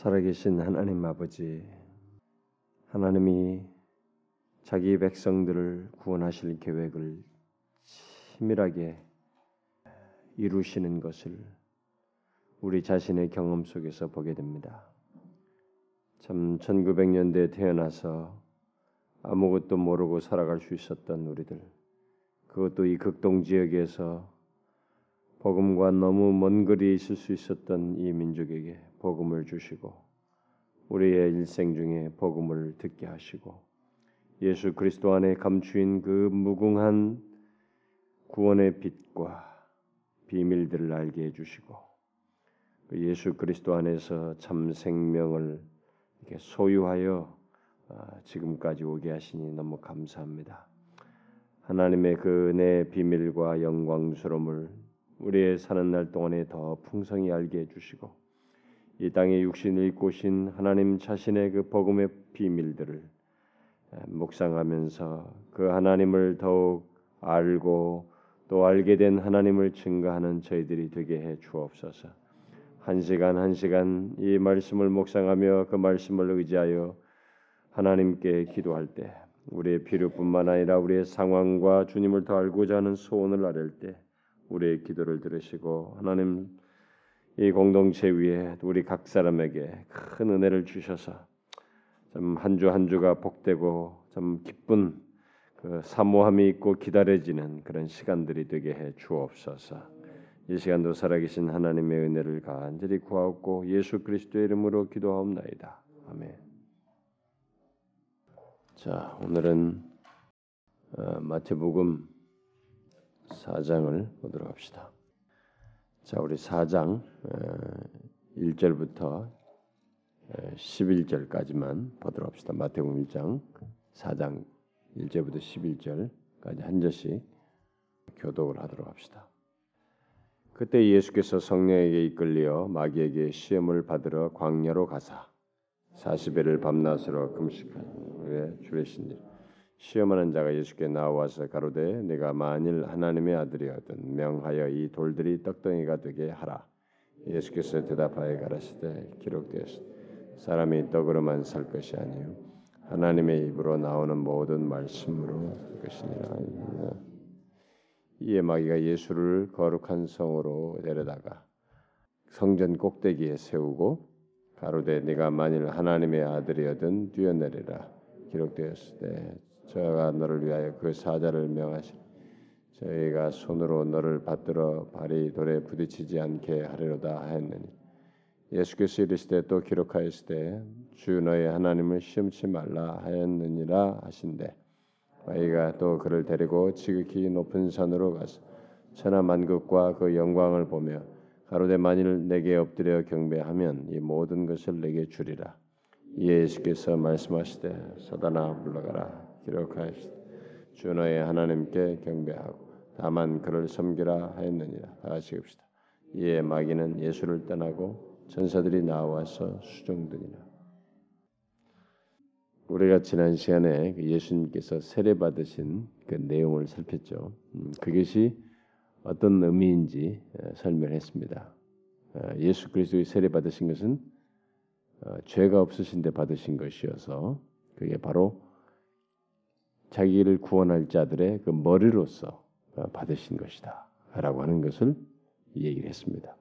살아계신 하나님 아버지, 하나님이 자기 백성들을 구원하실 계획을 치밀하게 이루시는 것을 우리 자신의 경험 속에서 보게 됩니다. 참 1900년대에 태어나서 아무것도 모르고 살아갈 수 있었던 우리들, 그것도 이 극동 지역에서 복음과 너무 먼 거리에 있을 수 있었던 이 민족에게 복음을 주시고 우리의 일생 중에 복음을 듣게 하시고 예수 그리스도 안에 감추인 그 무궁한 구원의 빛과 비밀들을 알게 해 주시고 그 예수 그리스도 안에서 참 생명을 이렇게 소유하여 아, 지금까지 오게 하시니 너무 감사합니다. 하나님의 그 은혜 비밀과 영광스러움을 우리의 사는 날 동안에 더 풍성히 알게 해주시고 이 땅에 육신을 입고 신 하나님 자신의 그 복음의 비밀들을 묵상하면서 그 하나님을 더욱 알고 또 알게 된 하나님을 증거하는 저희들이 되게 해 주옵소서. 한 시간 한 시간 이 말씀을 묵상하며 그 말씀을 의지하여 하나님께 기도할 때 우리의 필요뿐만 아니라 우리의 상황과 주님을 더 알고자 하는 소원을 아랠 때 우리의 기도를 들으시고 하나님 이 공동체 위에 우리 각 사람에게 큰 은혜를 주셔서 좀한주한 주가 복되고 좀 기쁜 그 사모함이 있고 기다려지는 그런 시간들이 되게 해 주옵소서. 이 시간도 살아계신 하나님의 은혜를 간절히 구하옵고 예수 그리스도의 이름으로 기도하옵나이다. 아멘. 자, 오늘은 어, 마태복음 4장을 보도록 합시다. 자, 우리 4장 1절부터 11절까지만 보도록 합시다. 마태복음 1장 4장 1절부터 11절까지 한 절씩 교독을 하도록 합시다. 그때 예수께서 성령에게 이끌려 마귀에게 시험을 받으러 광야로 가사 40일을 밤낮으로 금식한 후에 주례신 일 시험하는 자가 예수께 나와서 가로되 내가 만일 하나님의 아들이거든 명하여 이 돌들이 떡덩이가 되게 하라. 예수께서 대답하여 가라시되 기록되었으 사람이 떡으로만 살 것이 아니요 하나님의 입으로 나오는 모든 말씀으로 살 것이니라. 이에 마귀가 예수를 거룩한 성으로 데려다가 성전 꼭대기에 세우고 가로되 네가 만일 하나님의 아들이거든 뛰어내리라 기록되었을 때 저가 너를 위하여 그 사자를 명하시 저희가 손으로 너를 받들어 발이 돌에 부딪히지 않게 하리로다 하였느니 예수께서 이르시되 또 기록하였으되 주 너의 하나님을 시험치 말라 하였느니라 하신대. 마이가 또 그를 데리고 지극히 높은 산으로 가서 천하 만국과 그 영광을 보며 가로되 만일 내게 엎드려 경배하면 이 모든 것을 내게 주리라. 예수께서 말씀하시되 사단아 물러가라 기록하시되 주 너의 하나님께 경배하고 다만 그를 섬기라 하였느니라 다시 읍시다 이에 마귀는 예수를 떠나고 전사들이 나와서 수종드니라 우리가 지난 시간에 그 예수님께서 세례 받으신 그 내용을 살폈죠. 음, 그것이 어떤 의미인지 설명했습니다. 어, 예수 그리스도의 세례 받으신 것은 어, 죄가 없으신데 받으신 것이어서 그게 바로 자기를 구원할 자들의 그 머리로서 어, 받으신 것이다라고 하는 것을 얘기를 했습니다.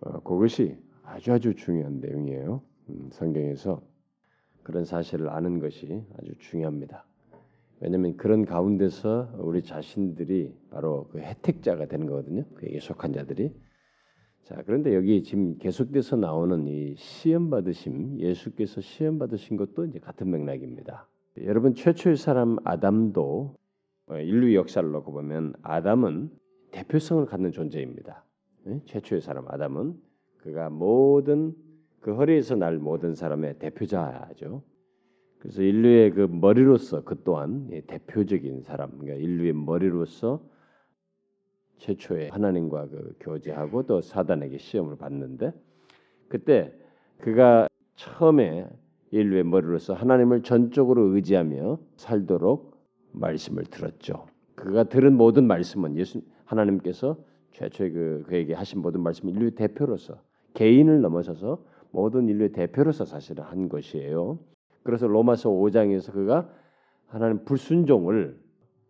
어, 그것이 아주 아주 중요한 내용이에요. 음, 성경에서 그런 사실을 아는 것이 아주 중요합니다. 왜냐하면 그런 가운데서 우리 자신들이 바로 그 혜택자가 되는 거거든요. 그에게 속한 자들이. 자 그런데 여기 지금 계속돼서 나오는 이 시험 받으심, 예수께서 시험 받으신 것도 이제 같은 맥락입니다. 여러분 최초의 사람 아담도 어, 인류 역사를 놓고 보면 아담은 대표성을 갖는 존재입니다. 네? 최초의 사람 아담은 그가 모든 그 허리에서 날 모든 사람의 대표자죠. 그래서 인류의 그 머리로서 그 또한 대표적인 사람, 그러니까 인류의 머리로서 최초의 하나님과 그 교제하고 또 사단에게 시험을 받는데 그때 그가 처음에 인류의 머리로서 하나님을 전적으로 의지하며 살도록 말씀을 들었죠. 그가 들은 모든 말씀은 예수 하나님께서 최초의 그 그에게 하신 모든 말씀은 인류 대표로서 개인을 넘어서서 모든 인류의 대표로서 사실은 한 것이에요. 그래서 로마서 5장에서 그가 하나님 불순종을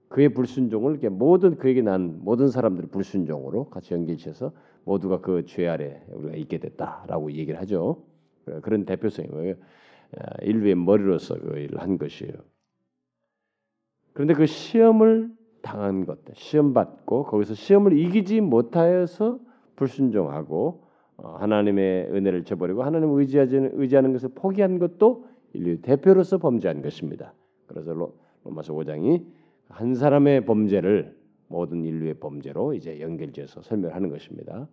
그의 불순종을 이렇게 모든 그에게 난 모든 사람들의 불순종으로 같이 연결시켜서 모두가 그 죄 아래 우리가 있게 됐다라고 얘기를 하죠. 그런 대표성이 뭐예요? 인류의 머리로서 그 일을 한 것이에요. 그런데 그 시험을 당한 것, 시험 받고 거기서 시험을 이기지 못하여서 불순종하고 어, 하나님의 은혜를 저버리고 하나님 의지하지 의지하는 것을 포기한 것도 인류 대표로서 범죄한 것입니다. 그래서 로마서 5장이 한 사람의 범죄를 모든 인류의 범죄로 이제 연결지어서 설명하는 것입니다.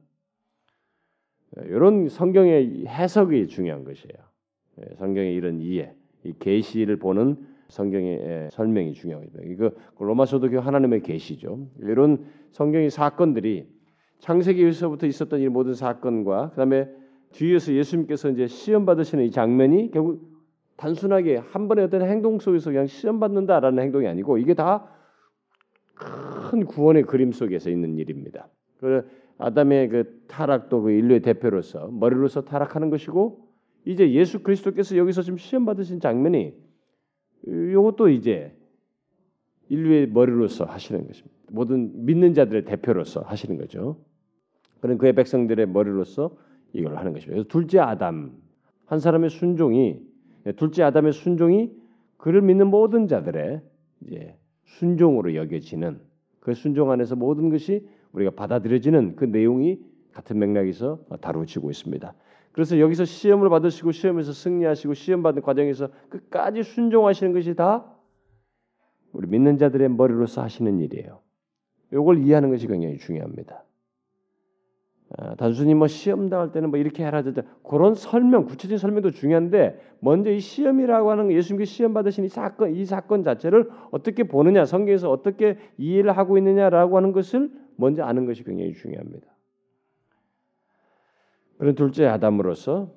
이런 성경의 해석이 중요한 것이에요. 예, 성경의 이런 이해, 이 계시를 보는 성경의 설명이 중요합니다. 이거 로마서도 그 하나님의 계시죠. 이런 성경의 사건들이 창세기에서부터 있었던 이 모든 사건과 그다음에 뒤에서 예수님께서 이제 시험 받으시는 이 장면이 결국 단순하게 한 번의 어떤 행동 속에서 그냥 시험 받는다라는 행동이 아니고 이게 다 큰 구원의 그림 속에서 있는 일입니다. 그 아담의 그 타락도 그 인류의 대표로서 머리로서 타락하는 것이고 이제 예수 그리스도께서 여기서 지금 시험 받으신 장면이 이것도 이제 인류의 머리로서 하시는 것입니다. 모든 믿는 자들의 대표로서 하시는 거죠. 그런 그의 백성들의 머리로서 이걸 하는 것입니다. 그래서 둘째 아담 한 사람의 순종이 둘째 아담의 순종이 그를 믿는 모든 자들의 이제 순종으로 여겨지는 그 순종 안에서 모든 것이 우리가 받아들여지는 그 내용이 같은 맥락에서 다루어지고 있습니다. 그래서 여기서 시험을 받으시고 시험에서 승리하시고 시험 받는 과정에서 끝까지 순종하시는 것이 다 우리 믿는 자들의 머리로서 하시는 일이에요. 이걸 이해하는 것이 굉장히 중요합니다. 아, 단순히 뭐 시험 당할 때는 뭐 이렇게 해라 저다 그런 설명 구체적인 설명도 중요한데 먼저 이 시험이라고 하는 예수님께 시험 받으신 이 사건 이 사건 자체를 어떻게 보느냐 성경에서 어떻게 이해를 하고 있느냐라고 하는 것을 먼저 아는 것이 굉장히 중요합니다. 그런 둘째 아담으로서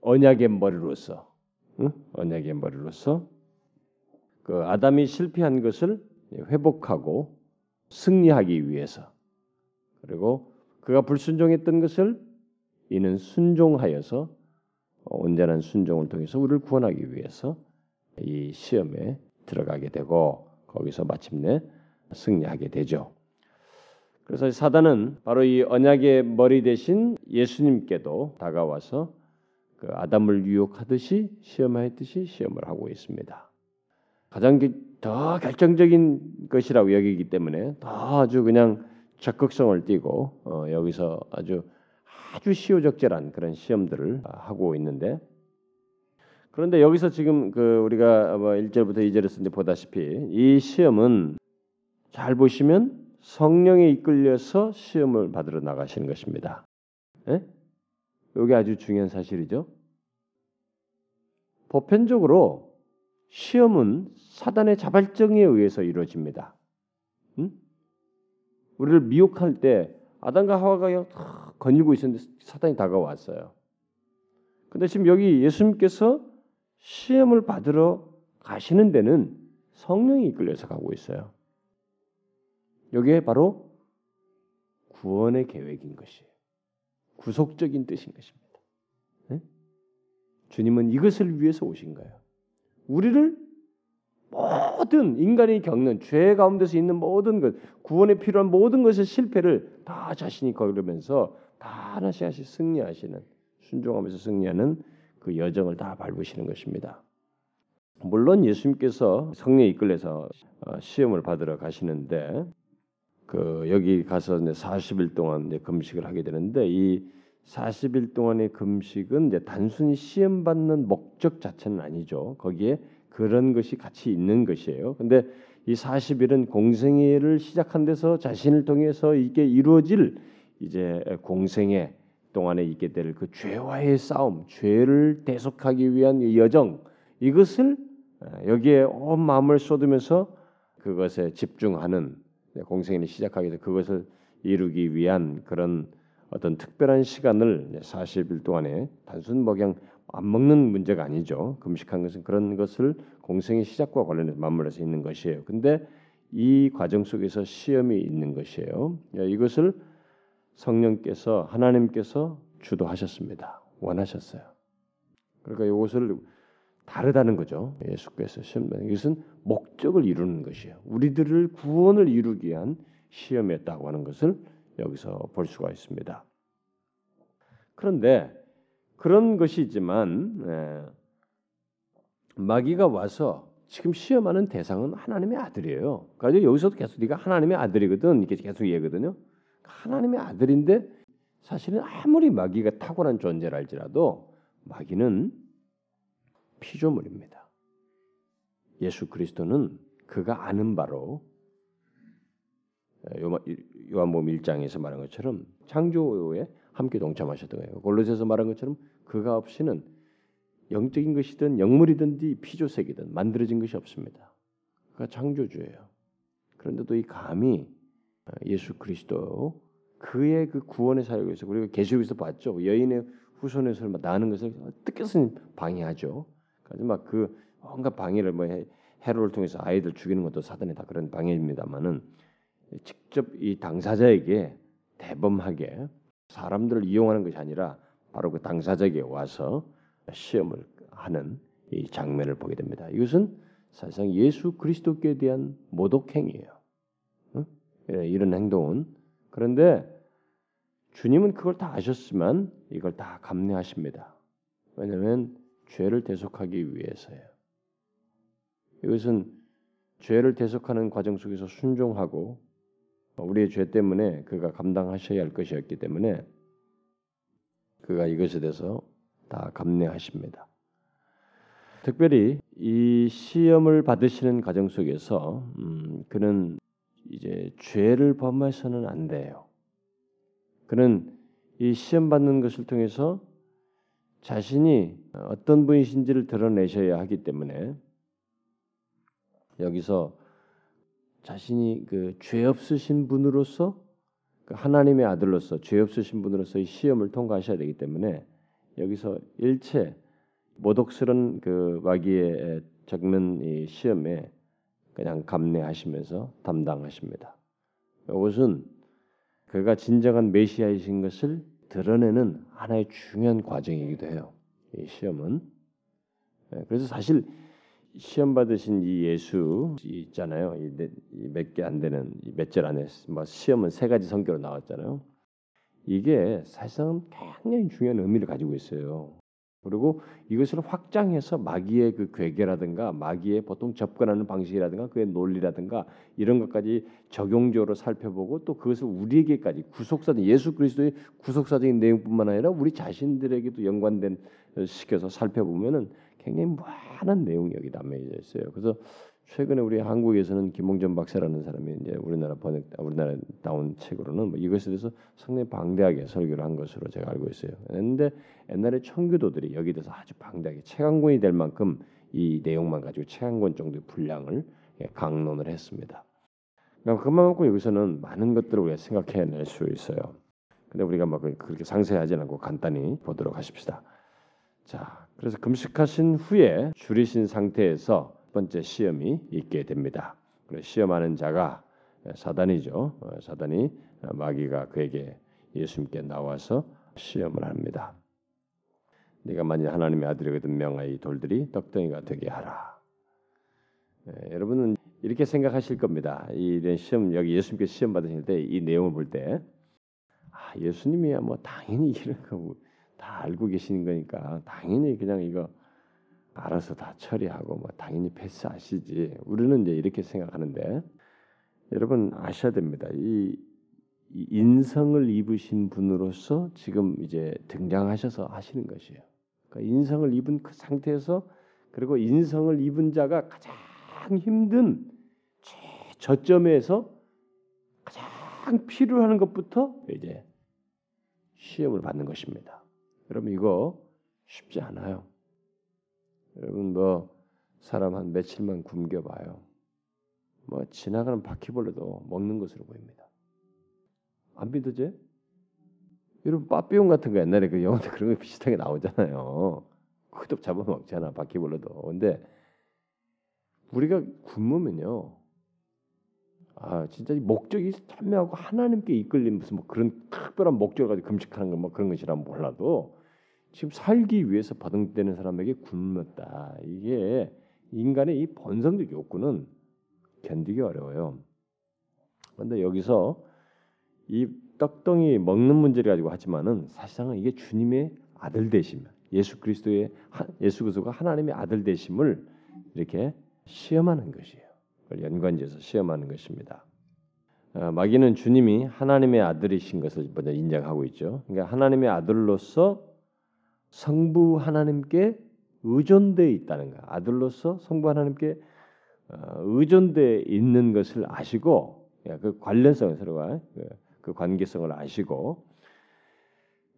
언약의 머리로서 응? 언약의 머리로서 그 아담이 실패한 것을 회복하고 승리하기 위해서 그리고 그가 불순종했던 것을 이는 순종하여서 온전한 순종을 통해서 우리를 구원하기 위해서 이 시험에 들어가게 되고 거기서 마침내 승리하게 되죠. 그래서 사단은 바로 이 언약의 머리 대신 예수님께도 다가와서 그 아담을 유혹하듯이 시험하였듯이 시험을 하고 있습니다. 가장 더 결정적인 것이라고 여기기 때문에 더 아주 그냥 적극성을 띠고 어, 여기서 아주 아주 시효적절한 그런 시험들을 하고 있는데 그런데 여기서 지금 그 우리가 뭐 1절부터 2절에서 보다시피 이 시험은 잘 보시면 성령에 이끌려서 시험을 받으러 나가시는 것입니다. 예? 여기 아주 중요한 사실이죠. 보편적으로 시험은 사단의 자발적에 의해서 이루어집니다. 응? 우리를 미혹할 때 아담과 하와가 거닐고 있었는데 사단이 다가왔어요. 근데 지금 여기 예수님께서 시험을 받으러 가시는 데는 성령이 이끌려서 가고 있어요. 여기에 바로 구원의 계획인 것이에요. 구속적인 뜻인 것입니다. 네? 주님은 이것을 위해서 오신 거예요. 우리를 모든 인간이 겪는 죄 가운데서 있는 모든 것, 구원에 필요한 모든 것의 실패를 다 자신이 걸으면서 다 하나씩 하나씩 승리하시는 순종하면서 승리하는 그 여정을 다 밟으시는 것입니다. 물론 예수님께서 성령에 이끌려서 어, 시험을 받으러 가시는데 그 여기 가서 이제 40일 동안 이제 금식을 하게 되는데 이 40일 동안의 금식은 이제 단순히 시험 받는 목적 자체는 아니죠. 거기에 그런 것이 같이 있는 것이에요. 근데 이 40일은 공생애를 시작한 데서 자신을 통해서 이게 이루어질 이제 공생애 동안에 있게 될 그 죄와의 싸움, 죄를 대속하기 위한 여정 이것을 여기에 온 마음을 쏟으면서 그것에 집중하는 네, 공생애를 시작하게 돼 그것을 이루기 위한 그런 어떤 특별한 시간을 40일 동안에 단순 먹양 안 먹는 문제가 아니죠. 금식한 것은 그런 것을 공생의 시작과 관련해서 맞물려서 있는 것이에요. 근데 이 과정 속에서 시험이 있는 것이에요. 이것을 성령께서 하나님께서 주도하셨습니다. 원하셨어요. 그러니까 이것을 다르다는 거죠. 예수께서 시험 이것은 목적을 이루는 것이에요. 우리들을 구원을 이루기 위한 시험이었다고 하는 것을 여기서 볼 수가 있습니다. 그런데 그런 것이지만 예, 마귀가 와서 지금 시험하는 대상은 하나님의 아들이에요. 그래서 여기서도 계속 네가 하나님의 아들이거든 이렇게 계속 얘기거든요. 하나님의 아들인데 사실은 아무리 마귀가 탁월한 존재랄지라도 마귀는 피조물입니다. 예수 그리스도는 그가 아는 바로 요한복음 1장에서 말한 것처럼 창조에 함께 동참하셨던 거예요. 골로새서 말한 것처럼 그가 없이는 영적인 것이든 영물이든지 피조색이든 만들어진 것이 없습니다. 그가 창조주예요. 그런데도 이 감히 예수 그리스도 그의 그 구원의 사역에서 우리가 계시록에서 봤죠. 여인의 후손에서 나는 것을 든 방해하죠. 그래서 막그 온갖 방해를 뭐 해로를 통해서 아이들 죽이는 것도 사단의 다 그런 방해입니다만은 직접 이 당사자에게 대범하게 사람들을 이용하는 것이 아니라 바로 그 당사자에게 와서 시험을 하는 이 장면을 보게 됩니다. 이것은 사실상 예수 그리스도께 대한 모독행위예요. 응? 예, 이런 행동은 그런데 주님은 그걸 다 아셨지만 이걸 다 감내하십니다. 왜냐하면 죄를 대속하기 위해서예요. 이것은 죄를 대속하는 과정 속에서 순종하고 우리의 죄 때문에 그가 감당하셔야 할 것이었기 때문에 그가 이것에 대해서 다 감내하십니다. 특별히 이 시험을 받으시는 과정 속에서 음, 그는 이제 죄를 범해서는 안 돼요. 그는 이 시험 받는 것을 통해서 자신이 어떤 분이신지를 드러내셔야 하기 때문에 여기서 자신이 그 죄 없으신 분으로서 그 하나님의 아들로서 죄 없으신 분으로서 이 시험을 통과하셔야 되기 때문에 여기서 일체 모독스런 그 마귀에 적는 이 시험에 그냥 감내하시면서 담당하십니다. 이것은 그가 진정한 메시아이신 것을 드러내는 하나의 중요한 과정이기도 해요. 이 시험은 예, 그래서 사실 시험 받으신 이 예수 있잖아요. 몇 개 안 되는 몇절 안에 뭐 시험은 세 가지 성격으로 나왔잖아요. 이게 사실상 굉장히 중요한 의미를 가지고 있어요. 그리고 이것을 확장해서 마귀의 그 괴계라든가 마귀의 보통 접근하는 방식이라든가 그의 논리라든가 이런 것까지 적용적으로 살펴보고 또 그것을 우리에게까지 구속사적 예수 그리스도의 구속사적인 내용뿐만 아니라 우리 자신들에게도 연관된 시켜서 살펴보면은 굉장히 많은 내용이 여기 담겨져 있어요. 그래서 최근에 우리 한국에서는 김홍전 박사라는 사람이 이제 우리나라 번역 우리나라 나온 책으로는 뭐 이것에 대해서 상당히 방대하게 설교를 한 것으로 제가 알고 있어요. 그런데 옛날에 청교도들이 여기 대해서 아주 방대하게 책 한 권이 될 만큼 이 내용만 가지고 책 한 권 정도의 분량을 예, 강론을 했습니다. 그러니까 그만큼 여기서는 많은 것들을 우리가 생각해낼 수 있어요. 근데 우리가 막 그렇게 상세하지 않고 간단히 보도록 하십시다. 자, 그래서 금식하신 후에 줄이신 상태에서 번째 시험이 있게 됩니다. 시험하는 자가 사단이죠. 어, 사단이 어, 마귀가 그에게 예수님께 나와서 시험을 합니다. 네가 만일 하나님의 아들이거든 명하이 돌들이 떡덩이가 되게 하라. 예, 여러분은 이렇게 생각하실 겁니다. 이 시험 여기 예수님께 시험 받으실 때 이 내용을 볼 때, 아 예수님이야 뭐 당연히 이런 거다 알고 계시는 거니까 당연히 그냥 이거 알아서 다 처리하고 뭐 당연히 패스하시지. 우리는 이제 이렇게 생각하는데 여러분 아셔야 됩니다. 이, 이 인성을 입으신 분으로서 지금 이제 등장하셔서 하시는 것이에요. 그러니까 인성을 입은 그 상태에서 그리고 인성을 입은 자가 가장 힘든 저점에서 가장 필요한 것부터 이제 시험을 받는 것입니다. 여러분 이거 쉽지 않아요. 여러분 뭐 사람 한 며칠만 굶겨봐요. 뭐 지나가는 바퀴벌레도 먹는 것으로 보입니다. 안 믿어져? 여러분 빠삐용 같은 거 옛날에 그 영화도 그런 거 비슷하게 나오잖아요. 그것도 잡아먹잖아 바퀴벌레도. 근데 우리가 굶으면요. 아 진짜 목적이 참여하고 하나님께 이끌린 무슨 뭐 그런 특별한 목적을 가지고 금식하는 거뭐 그런 것이라 몰라도 지금 살기 위해서 버둥대는 사람에게 굶었다. 이게 인간의 이 본성적 욕구는 견디기 어려워요. 그런데 여기서 이 떡덩이 먹는 문제를 가지고 하지만은 사실상은 이게 주님의 아들 되심, 예수 그리스도의 예수 그리스도가 하나님의 아들 되심을 이렇게 시험하는 것이에요. 연관지어서 시험하는 것입니다. 아, 마귀는 주님이 하나님의 아들이신 것을 먼저 인정하고 있죠. 그러니까 하나님의 아들로서 성부 하나님께 의존돼 있다는 거. 아들로서 성부 하나님께 어, 의존돼 있는 것을 아시고 그 관련성을 서로가 그, 그 관계성을 아시고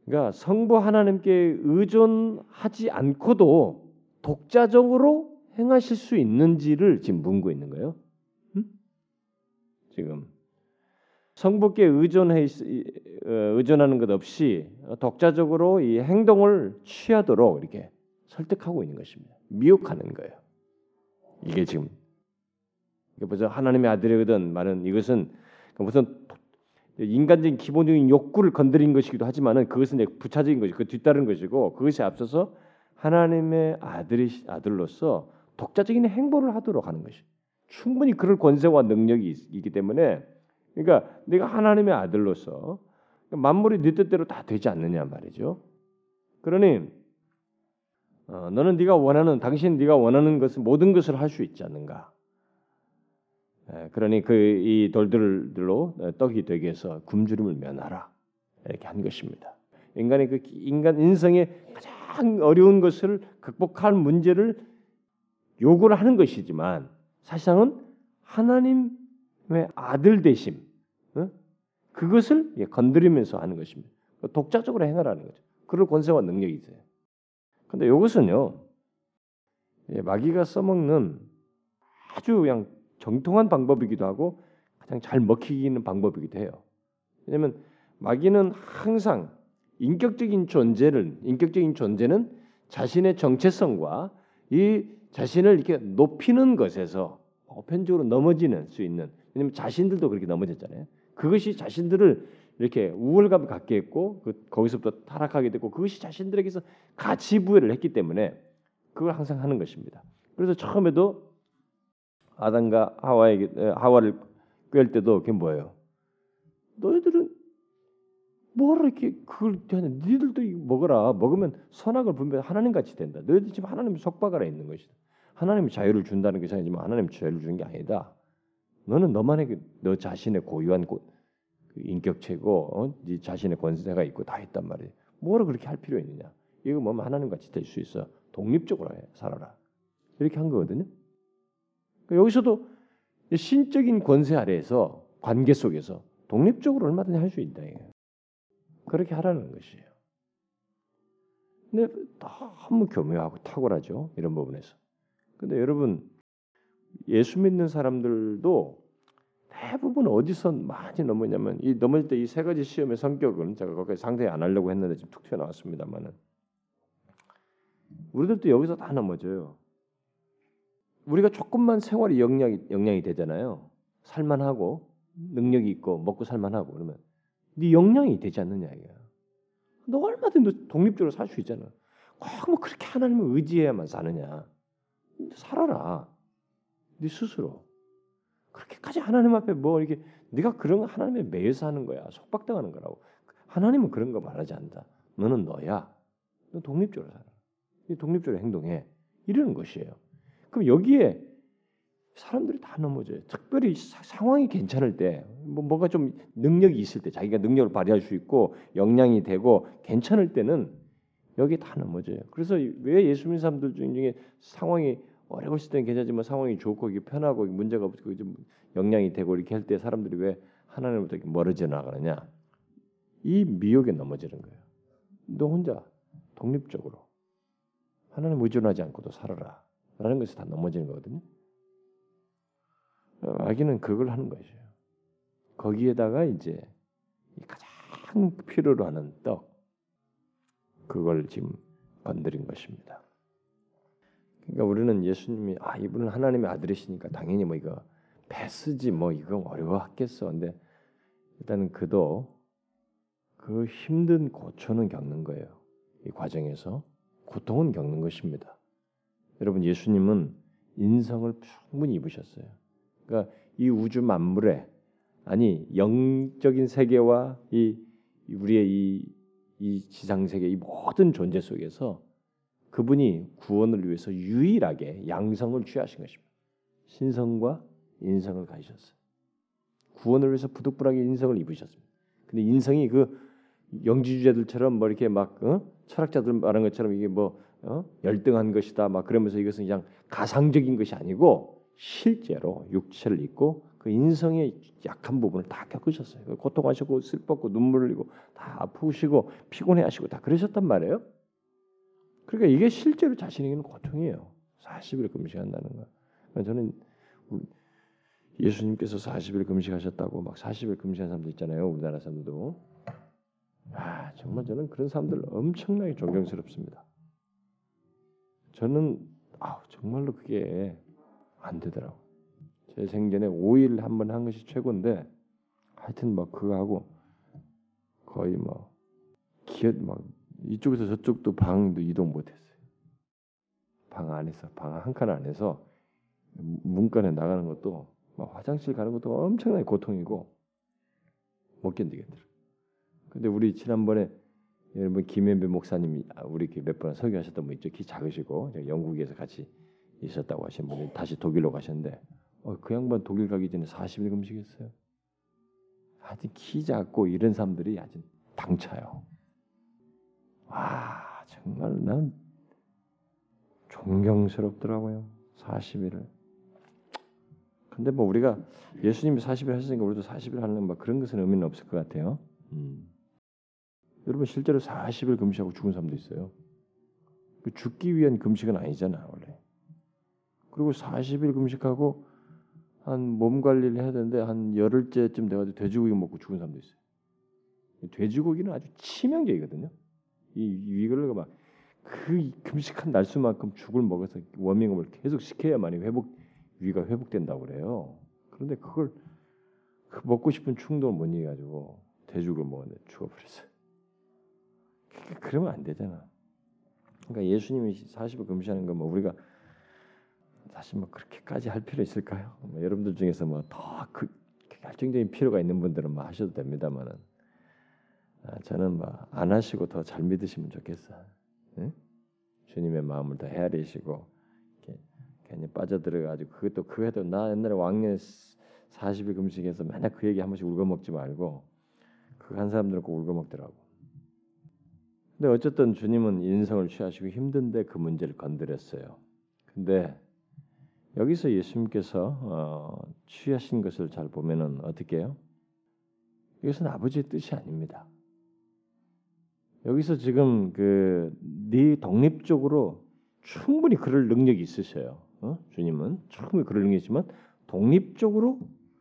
그러니까 성부 하나님께 의존하지 않고도 독자적으로 행하실 수 있는지를 지금 묻고 있는 거예요. 음? 지금 성부께 의존해 어, 의존하는 것 없이 독자적으로 이 행동을 취하도록 이렇게 설득하고 있는 것입니다. 미혹하는 거예요. 이게 지금 이게 벌써 하나님의 아들이거든 말은 이것은 무슨 인간적인 기본적인 욕구를 건드린 것이기도 하지만은 그것은 부차적인 것이 그 뒤따른 것이고 그것이 앞서서 하나님의 아들이 아들로서 독자적인 행보를 하도록 하는 것이 충분히 그럴 권세와 능력이 있 기 때문에 그러니까 내가 하나님의 아들로서 만물이 네 뜻대로 다 되지 않느냐 말이죠. 그러니 어, 너는 네가 원하는 당신 네가 원하는 것을 모든 것을 할 수 있지 않는가? 에, 그러니 그 이 돌들로 떡이 되게 해서 굶주림을 면하라 이렇게 한 것입니다. 인간의 그 인간 인성의 가장 어려운 것을 극복할 문제를 요구를 하는 것이지만 사실상은 하나님 의 아들 되심 어? 그것을 건드리면서 하는 것입니다. 독자적으로 행하라는 거죠. 그럴 권세와 능력이 있어요. 근데 이것은요 마귀가 써먹는 아주 그냥 정통한 방법이기도 하고 가장 잘 먹히는 방법이기도 해요. 왜냐하면 마귀는 항상 인격적인 존재를 인격적인 존재는 자신의 정체성과 이 자신을 이렇게 높이는 것에서 보편적으로 넘어지는 수 있는 왜냐하면 자신들도 그렇게 넘어졌잖아요. 그것이 자신들을 이렇게 우월감을 갖게 했고 그, 거기서부터 타락하게 됐고 그것이 자신들에게서 가치 부여를 했기 때문에 그걸 항상 하는 것입니다. 그래서 처음에도 아담과 하와에게 하와를 꿰을 때도 그게 뭐예요? 너희들은 뭐라 이렇게 그걸 하냐? 니들도 먹어라. 먹으면 선악을 분별 하나님 같이 된다. 너희들 지금 하나님 속박하라 있는 것이다. 하나님이 자유를 준다는 것이 아니지만 하나님 자유를 주는 게 아니다. 너는 너만의 너 자신의 고유한 고, 그 인격체고 어? 네 자신의 권세가 있고 다 있단 말이에요. 뭐로 그렇게 할 필요 있느냐? 이거 뭐 하나님 같이 될수 있어. 독립적으로 해, 살아라. 이렇게 한 거거든요. 그러니까 여기서도 신적인 권세 아래에서 관계 속에서 독립적으로 얼마든지 할 수 있다. 그렇게 하라는 것이에요. 근데 너무 교묘하고 탁월하죠. 이런 부분에서. 근데 여러분 예수 믿는 사람들도 대부분 어디서 많이 넘어냐면 이 넘어질 때이 세 가지 시험의 성격은 제가 거기까지 상세히 안 하려고 했는데 지금 툭 튀어나왔습니다만은 우리들도 여기서 다 넘어져요. 우리가 조금만 생활이 영향이 영향이 되잖아요. 살만하고 능력이 있고 먹고 살만하고 그러면 네 역량이 되지 않느냐 이거야. 너 얼마든지 독립적으로 살 수 있잖아. 꼭 뭐 그렇게 하나님을 의지해야만 사느냐. 살아라. 네 스스로. 그렇게까지 하나님 앞에 뭐 이렇게 네가 그런 하나님에 매여서 하는 거야. 속박당하는 거라고. 하나님은 그런 거 말하지 않는다. 너는 너야. 너 독립적으로 살아. 독립적으로 행동해. 이러는 것이에요. 그럼 여기에 사람들이 다 넘어져요. 특별히 사, 상황이 괜찮을 때, 뭐 뭐가 좀 능력이 있을 때, 자기가 능력을 발휘할 수 있고 역량이 되고 괜찮을 때는 여기 다 넘어져요. 그래서 왜 예수 믿는 사람들 중에 상황이 어려웠을 때는 괜찮지만 상황이 좋고 이게 편하고 문제가 없고 좀 역량이 되고 이렇게 할 때 사람들이 왜 하나님부터 이렇게 멀어져 나가느냐? 이 미혹에 넘어지는 거예요. 너 혼자 독립적으로 하나님 의존하지 않고도 살아라. 라는 것이 다 넘어지는 거거든요. 마귀는 그걸 하는 것이에요. 거기에다가 이제 가장 필요로 하는 떡 그걸 지금 건드린 것입니다. 그러니까 우리는 예수님이 아 이분은 하나님의 아들이시니까 당연히 뭐 이거 패스지 뭐 이거 어려워하겠어. 근데 일단은 그도 그 힘든 고초는 겪는 거예요. 이 과정에서 고통은 겪는 것입니다. 여러분 예수님은 인성을 충분히 입으셨어요. 그러니까 이 우주 만물에 아니 영적인 세계와 이 우리의 이, 이 지상 세계 이 모든 존재 속에서 그분이 구원을 위해서 유일하게 양성을 취하신 것입니다. 신성과 인성을 가지셨어요. 구원을 위해서 부득불하게 인성을 입으셨습니다. 근데 인성이 그 영지주자들처럼 뭐 이렇게 막 어? 철학자들 말한 것처럼 이게 뭐 어? 열등한 것이다 막 그러면서 이것은 그냥 가상적인 것이 아니고 실제로 육체를 입고 그 인성의 약한 부분을 다 겪으셨어요. 그 고통하시고 슬펐고 눈물 흘리고 다 아프시고 피곤해하시고 다 그러셨단 말이에요. 그러니까 이게 실제로 자신에게는 고통이에요. 40일 금식한다는 거. 그러니까 저는 예수님께서 40일 금식하셨다고 막 40일 금식한 사람도 있잖아요. 우리나라 사람도. 아, 정말 저는 그런 사람들 엄청나게 존경스럽습니다. 저는 아, 정말로 그게 안 되더라고. 제 생전에 5일 한 번 한 것이 최고인데 하여튼 막 그거 하고 거의 뭐 기어 막 이쪽에서 저쪽도 방도 이동 못했어요. 방 안에서 방 한 칸 안에서 문간에 나가는 것도 막 화장실 가는 것도 엄청나게 고통이고 못 견디겠더라. 근데 우리 지난번에 여러분 김현배 목사님이 아, 우리 몇 번 설교하셨던 분 있죠. 키 작으시고 영국에서 같이 있었다고 하신 분이 다시 독일로 가셨는데 어, 그 양반 독일 가기 전에 40일 금식했어요. 하여튼 키 작고 이런 사람들이 아주 당차요. 와 정말 난 존경스럽더라고요. 40일을. 근데 뭐 우리가 예수님이 40일 하셨으니까 우리도 40일 하는 뭐 그런 것은 의미는 없을 것 같아요. 음. 여러분 실제로 40일 금식하고 죽은 사람도 있어요. 그 죽기 위한 금식은 아니잖아 원래. 그리고 40일 금식하고 한 몸 관리를 해야 되는데 한 열흘째쯤 돼가지고 돼지고기 먹고 죽은 사람도 있어요. 돼지고기는 아주 치명적이거든요. 이 위글러가 막그 금식한 날수만큼 죽을 먹어서 워밍업을 계속 시켜야만이 회복 위가 회복된다고 그래요. 그런데 그걸 그 먹고 싶은 충동을 못 이겨가지고 돼죽을 먹었는데 죽어버렸어요. 그러면 안 되잖아. 그러니까 예수님이 40일 금시하는 거뭐 우리가 사실 뭐 그렇게까지 할 필요 있을까요? 뭐 여러분들 중에서 뭐 더 그 결정적인 필요가 있는 분들은 뭐 하셔도 됩니다만은 아, 저는 뭐안 하시고 더 잘 믿으시면 좋겠어. 응? 주님의 마음을 더 헤아리시고 괜히 빠져들어가지고 그것도 그 해도 나 옛날에 왕년 40일 금식에서 맨날 그 얘기 한 번씩 울고 먹지 말고 그 한 사람들은 꼭 울고 먹더라고. 근데 어쨌든 주님은 인성을 취하시고 힘든데 그 문제를 건드렸어요. 근데 여기서 예수님께서 어, 취하신 것을 잘 보면은 어떻게 해요? 이것은 아버지의 뜻이 아닙니다. 여기서 지금 그 네 독립적으로 충분히 그럴 능력이 있으셔요. 어? 주님은 충분히 그럴 능력이 있지만 독립적으로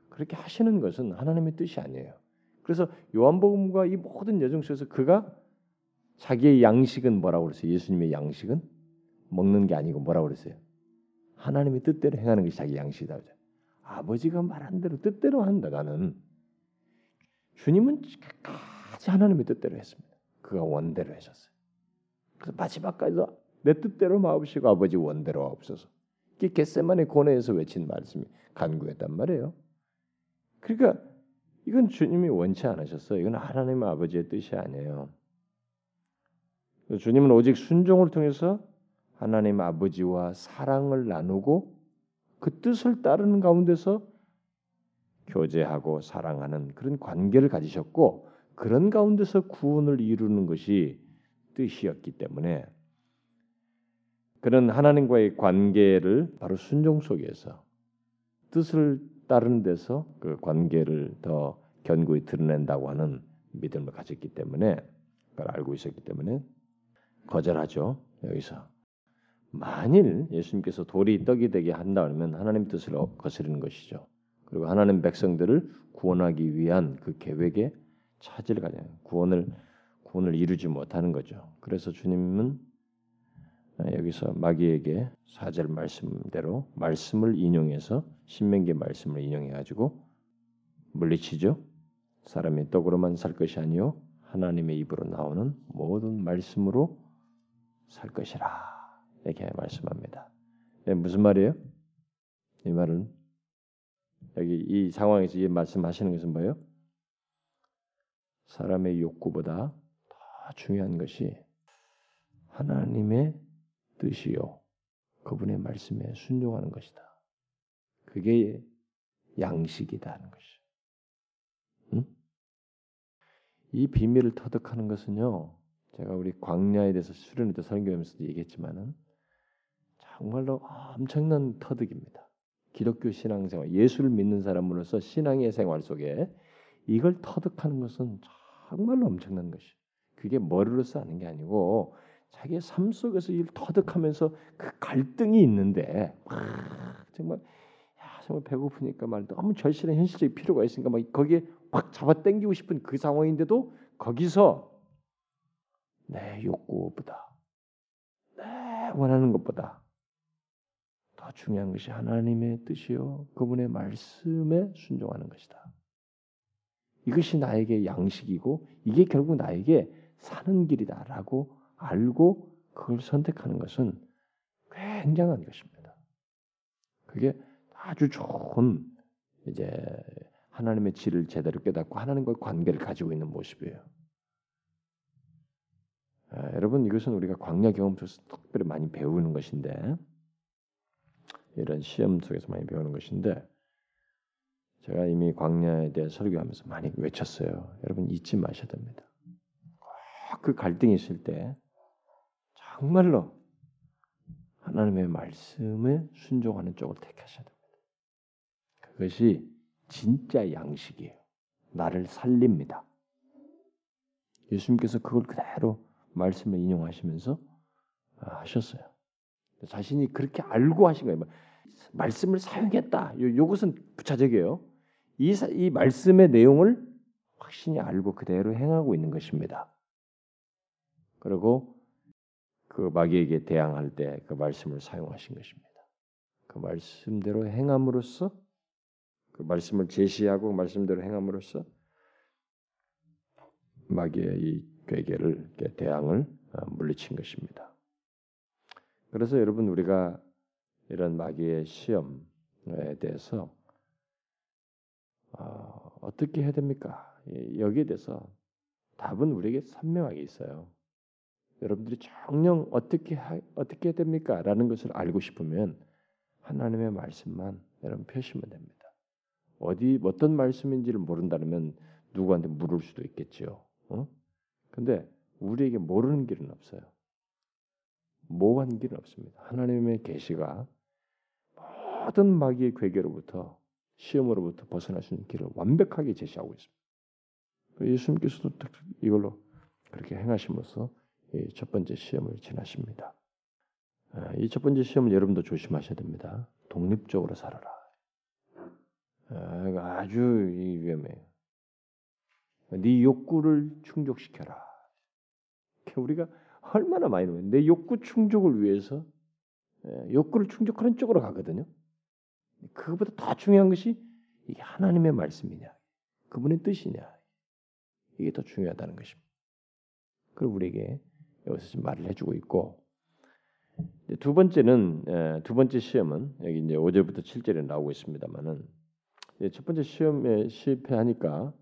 그렇게 하시는 것은 하나님의 뜻이 아니에요. 그래서 요한복음과 이 모든 여정 속에서 그가 자기의 양식은 뭐라고 그랬어요? 예수님의 양식은 먹는 게 아니고 뭐라고 그랬어요? 하나님의 뜻대로 행하는 것이 자기 양식이다. 아버지가 말한 대로 뜻대로 한다. 나는 주님은 끝까지 하나님의 뜻대로 했습니다. 그가 원대로 하셨어요. 그래서 마지막까지도 내 뜻대로 마옵시고 아버지 원대로 없어서 이게 겟세만의 고뇌에서 외친 말씀이 간구했단 말이에요. 그러니까 이건 주님이 원치 않으셨어요. 이건 하나님 아버지의 뜻이 아니에요. 주님은 오직 순종을 통해서 하나님 아버지와 사랑을 나누고 그 뜻을 따르는 가운데서 교제하고 사랑하는 그런 관계를 가지셨고 그런 가운데서 구원을 이루는 것이 뜻이었기 때문에 그런 하나님과의 관계를 바로 순종 속에서 뜻을 따르는 데서 그 관계를 더 견고히 드러낸다고 하는 믿음을 가졌기 때문에 그걸 알고 있었기 때문에 거절하죠. 여기서 만일 예수님께서 돌이 떡이 되게 한다면 하나님 뜻을 거스르는 것이죠. 그리고 하나님 백성들을 구원하기 위한 그 계획에 차질을 가냐 구원을 구원을 이루지 못하는 거죠. 그래서 주님은 여기서 마귀에게 사절 말씀대로 말씀을 인용해서 신명기 말씀을 인용해 가지고 물리치죠. 사람이 떡으로만 살 것이 아니요 하나님의 입으로 나오는 모든 말씀으로 살 것이라 이렇게 말씀합니다. 네, 무슨 말이에요? 이 말은 여기 이 상황에서 이 말씀하시는 것은 뭐예요? 사람의 욕구보다 더 중요한 것이 하나님의 뜻이요. 그분의 말씀에 순종하는 것이다. 그게 양식이다 하는 것이. 응? 이 비밀을 터득하는 것은요. 제가 우리 광야에 대해서 수련회 때 설교하면서도 얘기했지만은 정말로 엄청난 터득입니다. 기독교 신앙생활, 예수를 믿는 사람으로서 신앙의 생활 속에 이걸 터득하는 것은 정말로 엄청난 것이. 그게 머리로서 하는 게 아니고 자기의 삶 속에서 이 터득하면서 그 갈등이 있는데 막 정말 야, 정말 배고프니까 말 너무 절실한 현실적인 필요가 있으니까 막 거기에 확 잡아 당기고 싶은 그 상황인데도 거기서 내 욕구보다 내 원하는 것보다 더 중요한 것이 하나님의 뜻이요 그분의 말씀에 순종하는 것이다. 이것이 나에게 양식이고 이게 결국 나에게 사는 길이다라고 알고 그걸 선택하는 것은 굉장한 것입니다. 그게 아주 좋은 이제 하나님의 질을 제대로 깨닫고 하나님과 관계를 가지고 있는 모습이에요. 아, 여러분 이것은 우리가 광야 경험 속에서 특별히 많이 배우는 것인데 이런 시험 속에서 많이 배우는 것인데 제가 이미 광야에 대해 설교하면서 많이 외쳤어요. 여러분 잊지 마셔야 됩니다. 그 갈등이 있을 때 정말로 하나님의 말씀에 순종하는 쪽을 택하셔야 됩니다. 그것이 진짜 양식이에요. 나를 살립니다. 예수님께서 그걸 그대로 말씀을 인용하시면서 하셨어요. 자신이 그렇게 알고 하신 거예요. 말씀을 사용했다. 요, 요것은 부차적이에요. 이, 이 말씀의 내용을 확신히 알고 그대로 행하고 있는 것입니다. 그리고 그 마귀에게 대항할 때 그 말씀을 사용하신 것입니다. 그 말씀대로 행함으로써 그 말씀을 제시하고 말씀대로 행함으로써 마귀의 이 괴계를 대항을 어, 물리친 것입니다. 그래서 여러분 우리가 이런 마귀의 시험에 대해서 어, 떻게 해야 됩니까? 여기에 대해서 답은 우리에게 선명하게 있어요. 여러분들이 정령 어떻게 하, 어떻게 해야 됩니까? 라는 것을 알고 싶으면 하나님의 말씀만 여러분 펴시면 됩니다. 어디 어떤 말씀인지를 모른다면 누구한테 물을 수도 있겠지요. 어? 근데 우리에게 모르는 길은 없어요. 모호한 길은 없습니다. 하나님의 계시가 모든 마귀의 괴계로부터 시험으로부터 벗어날 수 있는 길을 완벽하게 제시하고 있습니다. 예수님께서도 이걸로 그렇게 행하심으로써 첫 번째 시험을 지나십니다. 아, 이첫 번째 시험은 여러분도 조심하셔야 됩니다. 독립적으로 살아라. 아, 아주 위험해요. 네 욕구를 충족시켜라. 우리가 얼마나 많이 내 욕구 충족을 위해서 예, 욕구를 충족하는 쪽으로 가거든요. 그것보다 더 중요한 것이 이게 하나님의 말씀이냐, 그분의 뜻이냐, 이게 더 중요하다는 것입니다. 그리고 우리에게 여기서 지금 말을 해주고 있고 두 번째는 두 번째 시험은 여기 이제 5절부터 7절에 나오고 있습니다만은 첫 번째 시험에 실패하니까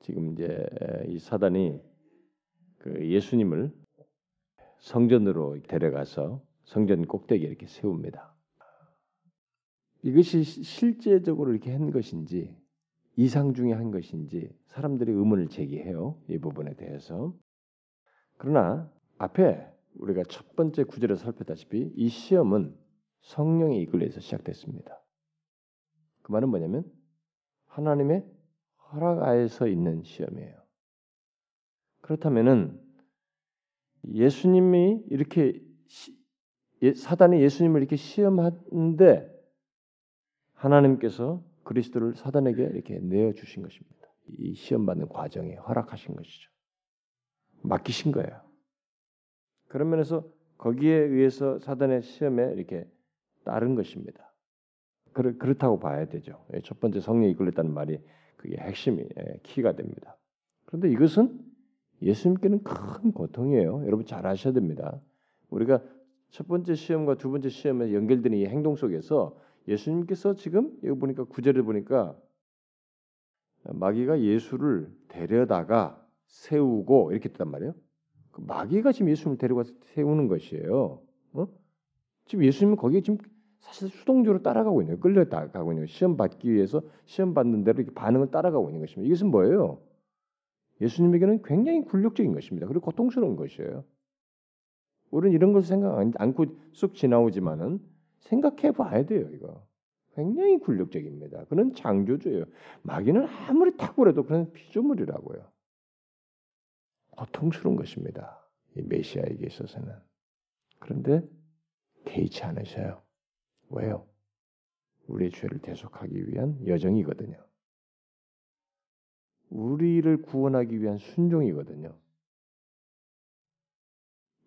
지금 이제 이 사단이 그 예수님을 성전으로 데려가서 성전 꼭대기에 이렇게 세웁니다. 이것이 실제적으로 이렇게 한 것인지 이상 중에 한 것인지 사람들이 의문을 제기해요. 이 부분에 대해서. 그러나 앞에 우리가 첫 번째 구절에 살펴다시피 이 시험은 성령의 이끌려서 시작됐습니다. 그 말은 뭐냐면 하나님의 허락하에서 있는 시험이에요. 그렇다면은 예수님이 이렇게 예, 사단이 예수님을 이렇게 시험하는데 하나님께서 그리스도를 사단에게 이렇게 내어 주신 것입니다. 이 시험 받는 과정에 허락하신 것이죠. 맡기신 거예요. 그런 면에서 거기에 의해서 사단의 시험에 이렇게 따른 것입니다. 그렇, 그렇다고 봐야 되죠. 예, 첫 번째 성령이 이끌렸다는 말이 그게 핵심이 예, 키가 됩니다. 그런데 이것은 예수님께는 큰 고통이에요. 여러분 잘 아셔야 됩니다. 우리가 첫 번째 시험과 두 번째 시험에 연결되는 이 행동 속에서 예수님께서 지금 여기 보니까 구절을 보니까 마귀가 예수를 데려다가 세우고 이렇게 됐단 말이에요. 그 마귀가 지금 예수님을 데려가 세우는 것이에요. 어? 지금 예수님은 거기에 지금 사실 수동적으로 따라가고 있는 거예요. 끌려가고 있는 거예요. 시험 받기 위해서 시험 받는 대로 이렇게 반응을 따라가고 있는 것입니다. 이것은 뭐예요? 예수님에게는 굉장히 굴욕적인 것입니다. 그리고 고통스러운 것이에요. 우리는 이런 것을 생각 않고 쑥 지나오지만은 생각해 봐야 돼요, 이거. 굉장히 굴욕적입니다. 그는 창조주예요. 마귀는 아무리 탁월해도 그는 피조물이라고요. 고통스러운 것입니다. 이 메시아에게 있어서는. 그런데 개의치 않으셔요. 왜요? 우리의 죄를 대속하기 위한 여정이거든요. 우리를 구원하기 위한 순종이거든요.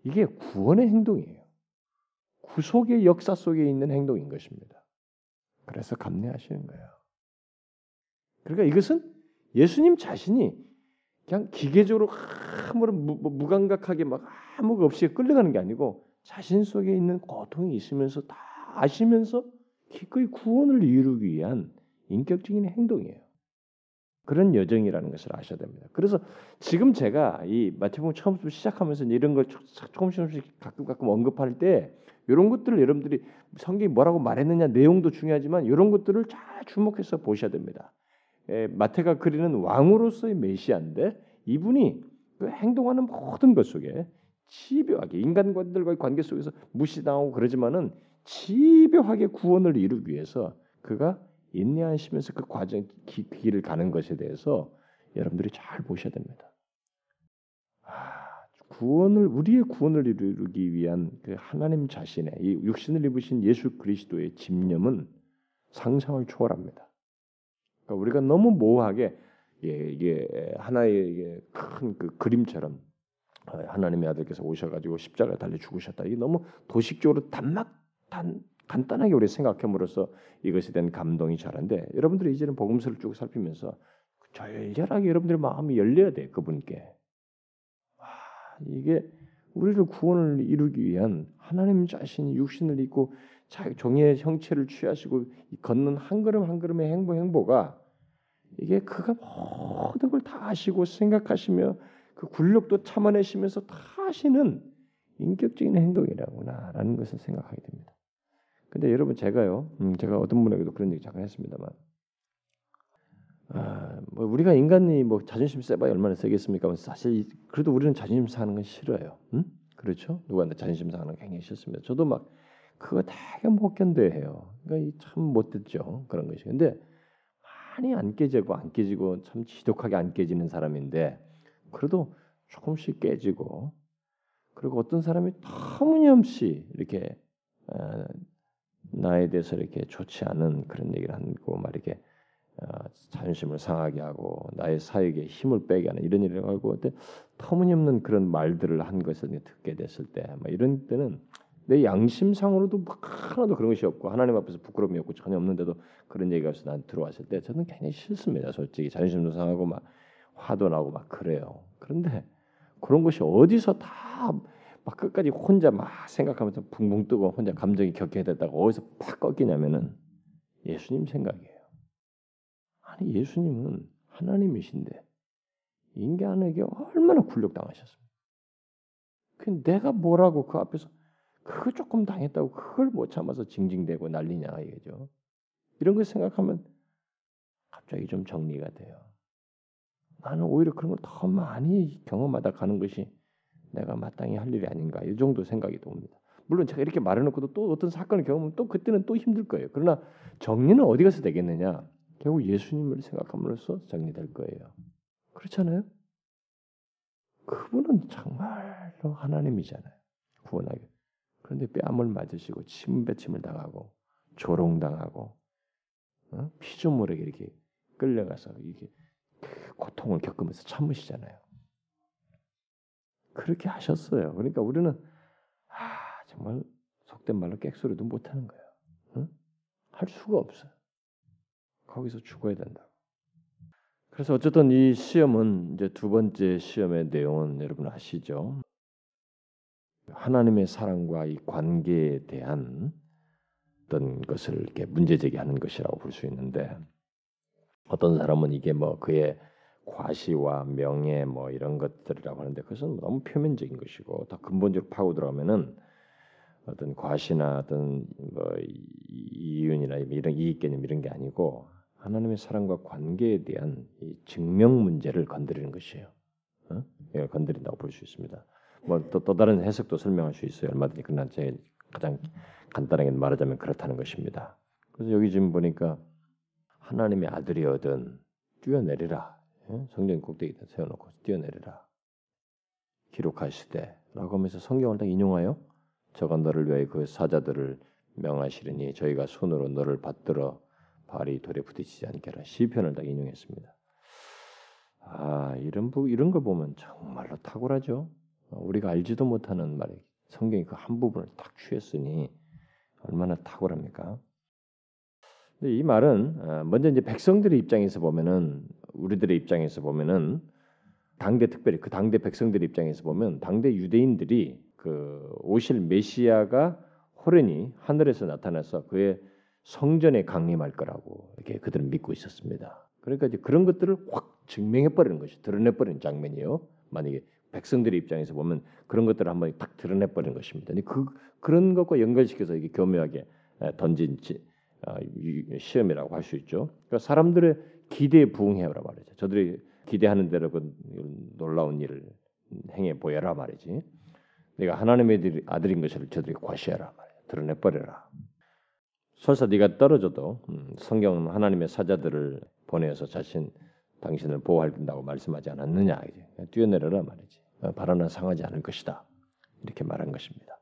이게 구원의 행동이에요. 구속의 역사 속에 있는 행동인 것입니다. 그래서 감내하시는 거예요. 그러니까 이것은 예수님 자신이 그냥 기계적으로 아무런 무감각하게 막 아무것 없이 끌려가는 게 아니고 자신 속에 있는 고통이 있으면서 다 아시면서 기꺼이 구원을 이루기 위한 인격적인 행동이에요. 그런 여정이라는 것을 아셔야 됩니다. 그래서 지금 제가 이 마태복음 처음부터 시작하면서 이런 걸 조금씩 조금씩 가끔 가끔 언급할 때 이런 것들을 여러분들이 성경이 뭐라고 말했느냐 내용도 중요하지만 이런 것들을 잘 주목해서 보셔야 됩니다. 에, 마태가 그리는 왕으로서의 메시아인데 이분이 그 행동하는 모든 것 속에 집요하게 인간들과의 관계 속에서 무시당하고 그러지만은 집요하게 구원을 이루기 위해서 그가 인내하시면서 그 과정 기, 길을 가는 것에 대해서 여러분들이 잘 보셔야 됩니다. 아, 구원을 우리의 구원을 이루기 위한 그 하나님 자신의 이 육신을 입으신 예수 그리스도의 집념은 상상을 초월합니다. 그러니까 우리가 너무 모호하게 예, 이게 하나의 큰 그 그림처럼 하나님의 아들께서 오셔가지고 십자가 달려 죽으셨다. 이게 너무 도식적으로 단막 단 간단하게 우리 생각함으로써 이것에 대한 감동이 잘한데 여러분들이 이제는 복음서를 쭉 살피면서 절절하게 여러분들의 마음이 열려야 돼 그분께. 와 이게 우리를 구원을 이루기 위한 하나님 자신이 육신을 입고 종의 형체를 취하시고 걷는 한 걸음 한 걸음의 행보 행보가 이게 그가 모든 걸 다 아시고 생각하시며 그 굴욕도 참아내시면서 다 하시는 인격적인 행동이라구나라는 것을 생각하게 됩니다. 근데 여러분 제가요, 음, 제가 어떤 분에게도 그런 얘기 잠깐 했습니다만, 아, 뭐 우리가 인간이 뭐 자존심 세봐야 얼마나 세겠습니까? 사실 그래도 우리는 자존심 상하는 건 싫어요. 음? 그렇죠? 누구한테 자존심 상하는 건 굉장히 싫습니다. 저도 막 그거 되게 못 견뎌해요. 그러니까 참 못됐죠 그런 것이. 근데 많이 안 깨지고 안 깨지고 참 지독하게 안 깨지는 사람인데 그래도 조금씩 깨지고 그리고 어떤 사람이 터무니없이 이렇게 어, 나에 대해서 이렇게 좋지 않은 그런 얘기를 하고 막 이렇게 어, 자존심을 상하게 하고 나의 사역에 힘을 빼게 하는 이런 일을 하고 근데 터무니없는 그런 말들을 한 것을 듣게 됐을 때 이런 때는 내 양심상으로도 하나도 그런 것이 없고 하나님 앞에서 부끄러움이 없고 전혀 없는데도 그런 얘기가 없어 난 들어왔을 때 저는 굉장히 싫습니다. 솔직히 자존심도 상하고 막 화도 나고 막 그래요. 그런데 그런 것이 어디서 다 막 끝까지 혼자 막 생각하면서 붕붕 뜨고 혼자 감정이 격해졌다가 어디서 팍 꺾이냐면은 예수님 생각이에요. 아니 예수님은 하나님이신데 인간에게 얼마나 굴욕당하셨습니까? 그 내가 뭐라고 그 앞에서 그거 조금 당했다고 그걸 못 참아서 징징대고 난리냐 이거죠. 이런 걸 생각하면 갑자기 좀 정리가 돼요. 나는 오히려 그런 걸 더 많이 경험하다 가는 것이 내가 마땅히 할 일이 아닌가 이 정도 생각이 듭니다. 물론 제가 이렇게 말해놓고도 또 어떤 사건을 겪으면 또 그때는 또 힘들 거예요. 그러나 정리는 어디 가서 되겠느냐? 결국 예수님을 생각함으로써 정리될 거예요. 그렇잖아요? 그분은 정말로 하나님이잖아요. 구원하게. 그런데 뺨을 맞으시고 침배침을 당하고 조롱당하고 어? 피조물에게 이렇게 끌려가서 이게 고통을 겪으면서 참으시잖아요. 그렇게 하셨어요. 그러니까 우리는 아 정말 속된 말로 객소리도 못하는 거예요. 응? 할 수가 없어요. 거기서 죽어야 된다. 그래서 어쨌든 이 시험은 이제 두 번째 시험의 내용은 여러분 아시죠? 하나님의 사랑과 이 관계에 대한 어떤 것을 이렇게 문제 제기하는 것이라고 볼 수 있는데 어떤 사람은 이게 뭐 그의 과시와 명예 뭐 이런 것들이라고 하는데 그것은 너무 표면적인 것이고 더 근본적으로 파고 들어가면은 어떤 과시나 어떤 뭐 이윤이나 이런 이익 개념 이런 게 아니고 하나님의 사랑과 관계에 대한 이 증명 문제를 건드리는 것이에요. 어? 이 건드린다고 볼 수 있습니다. 뭐또 또 다른 해석도 설명할 수 있어요. 얼마든지 그러나 제 가장 간단하게 말하자면 그렇다는 것입니다. 그래서 여기 지금 보니까 하나님의 아들이어든 뛰어내리라. 예? 성경 꼭대기에 세워놓고 뛰어내리라. 기록하시되라고 하면서 성경을 딱 인용하여 저가 너를 위하여 그 사자들을 명하시리니 저희가 손으로 너를 받들어 발이 돌에 부딪히지 않게라 시편을 딱 인용했습니다. 아 이런 부 이런 걸 보면 정말로 탁월하죠. 우리가 알지도 못하는 말이 성경이 그 한 부분을 딱 취했으니 얼마나 탁월합니까? 근데 이 말은 아, 먼저 이제 백성들의 입장에서 보면은 우리들의 입장에서 보면은 당대 특별히 그 당대 백성들의 입장에서 보면 당대 유대인들이 그 오실 메시아가 호련히 하늘에서 나타나서 그의 성전에 강림할 거라고 이렇게 그들은 믿고 있었습니다. 그러니까 이제 그런 것들을 확 증명해 버리는 것이 드러내 버리는 장면이요. 만약에 백성들의 입장에서 보면 그런 것들을 한번 딱 드러내 버리는 것입니다. 그 그런 것과 연결시켜서 이게 교묘하게 던진 아, 시험이라고 할 수 있죠. 그러니까 사람들의 기대에 부응해라 말이죠. 저들이 기대하는 대로 그 놀라운 일을 행해 보여라 말이지. 내가 하나님의 아들인 것을 저들이 과시하라 말이야. 드러내 버려라. 설사 네가 떨어져도 음, 성경은 하나님의 사자들을 보내서 자신 당신을 보호한다고 말씀하지 않았느냐 이제 뛰어내려라 말이지. 어, 바라나 상하지 않을 것이다. 이렇게 말한 것입니다.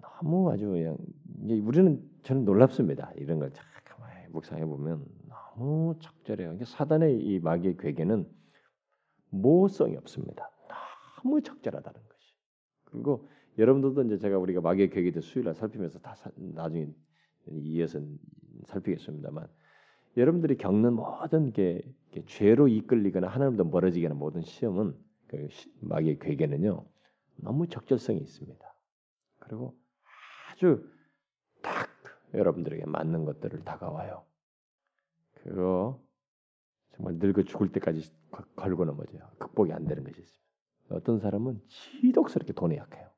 너무 아주 그냥 우리는 저는 놀랍습니다. 이런 걸 가만히 묵상해 보면 너무 적절해요. 사단의 이 마귀의 괴계는 모성이 없습니다. 너무 적절하다는 것이. 그리고 여러분들도 이제 제가 우리가 마귀의 괴계들 수요일날 살피면서 다 사, 나중에 이어서 살피겠습니다만 여러분들이 겪는 모든 게 죄로 이끌리거나 하나님도 멀어지게 하는 모든 시험은 그 마귀의 괴계는요 너무 적절성이 있습니다. 그리고 아주 딱 여러분들에게 맞는 것들을 다가와요. 그거 정말 늙어 죽을 때까지 걸고 넘어져요. 극복이 안 되는 것이 있습니다. 어떤 사람은 지독스럽게 돈에 약해요.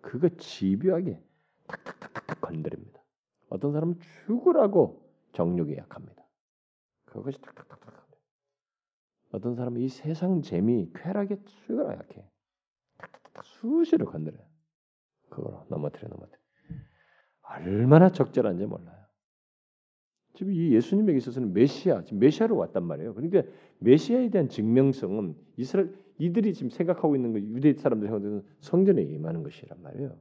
그거 집요하게 탁탁탁탁탁 건드립니다. 어떤 사람은 죽으라고 정욕에 약합니다. 그것이 탁탁탁탁. 어떤 사람은 이 세상 재미, 쾌락에 죽으라 약해. 탁탁탁탁 수시로 건드려요. 그거로 넘어뜨려 넘어뜨려. 얼마나 적절한지 몰라요. 지금 이 예수님에게 있어서는 메시아, 지금 메시아로 왔단 말이에요. 그러니까 메시아에 대한 증명성은 이스라엘 이들이 지금 생각하고 있는 거 유대 사람들 생각하는 성전에 임하는 것이란 말이에요.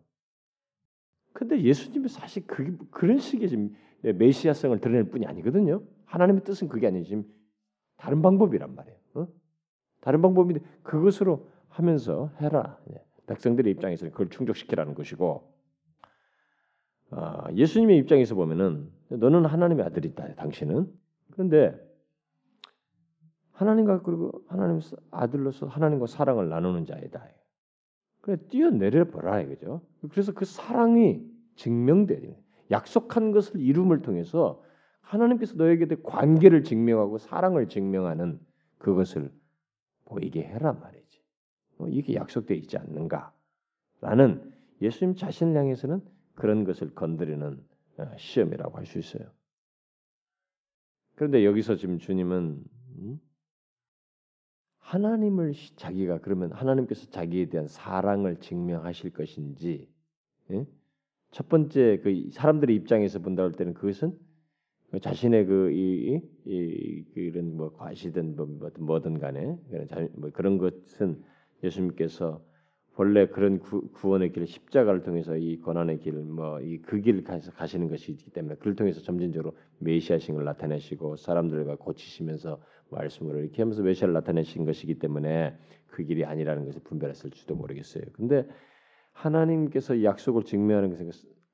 근데 예수님은 사실 그 그런 식의 지금 메시아성을 드러낼 뿐이 아니거든요. 하나님의 뜻은 그게 아니지 지금 다른 방법이란 말이에요. 어? 다른 방법인데 그것으로 하면서 해라. 백성들의 입장에서는 그걸 충족시키라는 것이고 아, 예수님의 입장에서 보면은 너는 하나님의 아들이다. 당신은 그런데 하나님과 그리고 하나님 아들로서 하나님과 사랑을 나누는 자이다. 그래 뛰어내려 보라 이거죠. 그래서 그 사랑이 증명되는 약속한 것을 이룸을 통해서 하나님께서 너에게 관계를 증명하고 사랑을 증명하는 그것을 보이게 해라 말이지. 어, 이게 약속되어 있지 않는가라는 예수님 자신을 향해서는 그런 것을 건드리는 어, 시험이라고 할 수 있어요. 그런데 여기서 지금 주님은 음? 하나님을 자기가 그러면 하나님께서 자기에 대한 사랑을 증명하실 것인지 예? 첫 번째 그 사람들의 입장에서 본다 할 때는 그것은 자신의 그이 이, 이런 뭐 과시든 뭐, 뭐든 간에 그런 뭐 그런 것은 예수님께서 본래 그런 구, 원의 길, 십자가를 통해서 이 고난의 길, 뭐 이 그 길을 가시는 것이기 때문에 그를 통해서 점진적으로 메시아신을 나타내시고 사람들과 고치시면서 말씀으로 이렇게 하면서 메시아를 나타내신 것이기 때문에 그 길이 아니라는 것을 분별했을지도 모르겠어요. 근데 하나님께서 약속을 증명하는 것은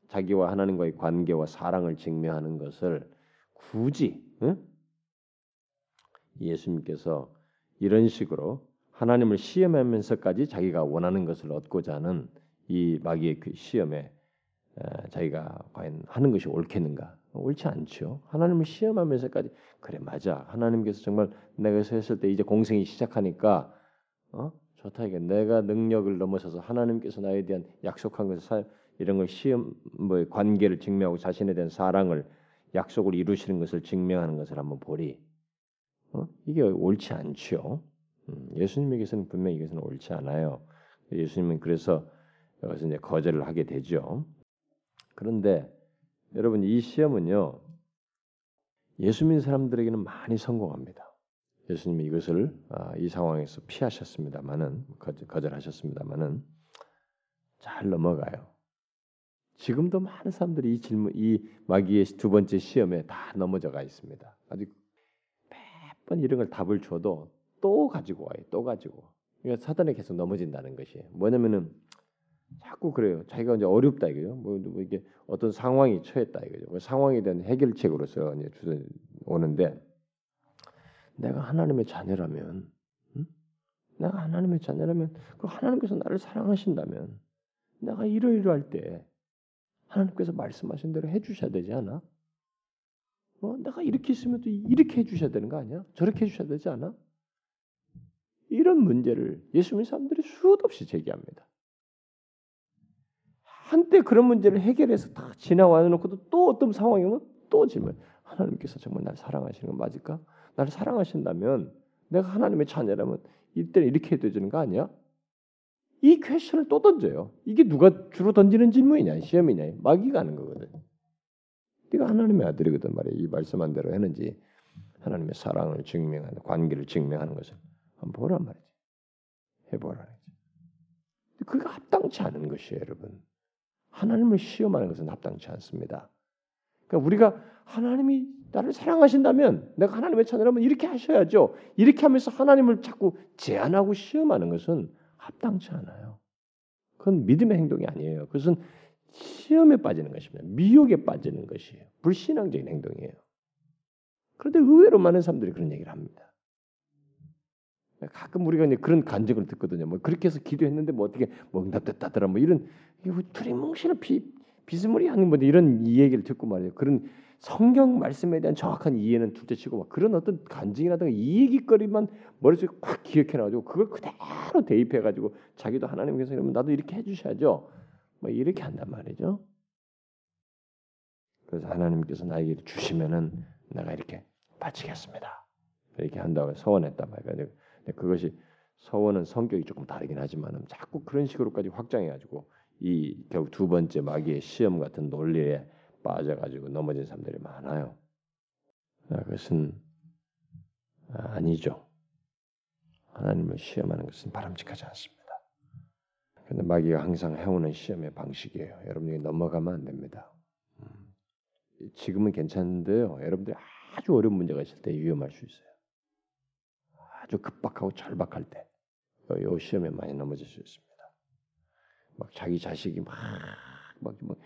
자기와 하나님과의 관계와 사랑을 증명하는 것을 굳이 응? 예수님께서 이런 식으로 하나님을 시험하면서까지 자기가 원하는 것을 얻고자 하는 이 마귀의 그 시험에 자기가 과연 하는 것이 옳겠는가? 옳지 않죠. 하나님을 시험하면서까지 그래 맞아. 하나님께서 정말 내가 했을 때 이제 공생이 시작하니까 어? 좋다 이게 내가 능력을 넘어서서 하나님께서 나에 대한 약속한 것을 이런 걸 시험 뭐 관계를 증명하고 자신에 대한 사랑을 약속을 이루시는 것을 증명하는 것을 한번 보리. 어? 이게 옳지 않죠. 음, 예수님에게서는 분명히 이것은 옳지 않아요. 예수님은 그래서 여기서 이제 거절을 하게 되죠. 그런데 여러분 이 시험은요 예수 믿는 사람들에게는 많이 성공합니다. 예수님이 이것을 아, 이 상황에서 피하셨습니다만은 거절하셨습니다만은 잘 넘어가요. 지금도 많은 사람들이 이 질문, 이 마귀의 두 번째 시험에 다 넘어져가 있습니다. 아직 몇 번 이런 걸 답을 줘도 또 가지고 와요. 또 가지고. 그러니까 사단에 계속 넘어진다는 것이에요. 뭐냐면은 자꾸 그래요. 자기가 이제 어렵다 이거죠. 뭐, 뭐 이게 어떤 상황이 처했다 이거죠. 그 상황에 대한 해결책으로서 이제 주선 오는데 내가 하나님의 자녀라면, 응? 내가 하나님의 자녀라면, 그 하나님께서 나를 사랑하신다면, 내가 이러이러할 때 하나님께서 말씀하신 대로 해주셔야 되지 않아? 어, 내가 이렇게 있으면 또 이렇게 해주셔야 되는 거 아니야? 저렇게 해주셔야 되지 않아? 이런 문제를 예수 님는 사람들이 수도 없이 제기합니다. 한때 그런 문제를 해결해서 다 지나와 놓고도 또 어떤 상황이 오면 또 질문. 하나님께서 정말 날 사랑하시는 건 맞을까? 나를 사랑하신다면 내가 하나님의 자녀라면 이때는 이렇게 해야 되는 거 아니야? 이 퀘션을 또 던져요. 이게 누가 주로 던지는 질문이냐, 시험이냐, 마귀가 하는 거거든. 네가 하나님의 아들이거든 말이야. 이 말씀한 대로 했는지 하나님의 사랑을 증명하는 관계를 증명하는 것을 한번 보란 말이지. 해보라는 거지. 그게 합당치 않은 것이에요, 여러분. 하나님을 시험하는 것은 합당치 않습니다. 그러니까 우리가 하나님이 나를 사랑하신다면 내가 하나님의 자녀라면 이렇게 하셔야죠. 이렇게 하면서 하나님을 자꾸 제한하고 시험하는 것은 합당치 않아요. 그건 믿음의 행동이 아니에요. 그것은 시험에 빠지는 것입니다. 미혹에 빠지는 것이에요. 불신앙적인 행동이에요. 그런데 의외로 많은 사람들이 그런 얘기를 합니다. 가끔 우리가 이제 그런 간증을 듣거든요. 뭐 그렇게 해서 기도했는데 뭐 어떻게 뭐 응답됐다더라 뭐 이런 두리뭉실한 비 비스무리한 뭐 이런 이 얘기를 듣고 말이에요. 그런 성경 말씀에 대한 정확한 이해는 둘째치고 막 그런 어떤 간증이라든가 이 얘기거리만 머릿속에 꽉 기억해놔가지고 그걸 그대로 대입해가지고 자기도 하나님께서 이러면 나도 이렇게 해주셔야죠. 뭐 이렇게 한단 말이죠. 그래서 하나님께서 나에게 주시면은 내가 이렇게 바치겠습니다. 이렇게 한다고 서원했단 말이에요. 그것이 서원은 성격이 조금 다르긴 하지만 자꾸 그런 식으로까지 확장해가지고 이 결국 두 번째 마귀의 시험 같은 논리에 빠져가지고 넘어진 사람들이 많아요. 아, 그것은 아니죠. 하나님을 시험하는 것은 바람직하지 않습니다. 그런데 마귀가 항상 해오는 시험의 방식이에요. 여러분이 넘어가면 안 됩니다. 음. 지금은 괜찮은데요. 여러분들이 아주 어려운 문제가 있을 때 위험할 수 있어요. 아주 급박하고 절박할 때, 이 시험에 많이 넘어질 수 있습니다. 막 자기 자식이 막, 막, 막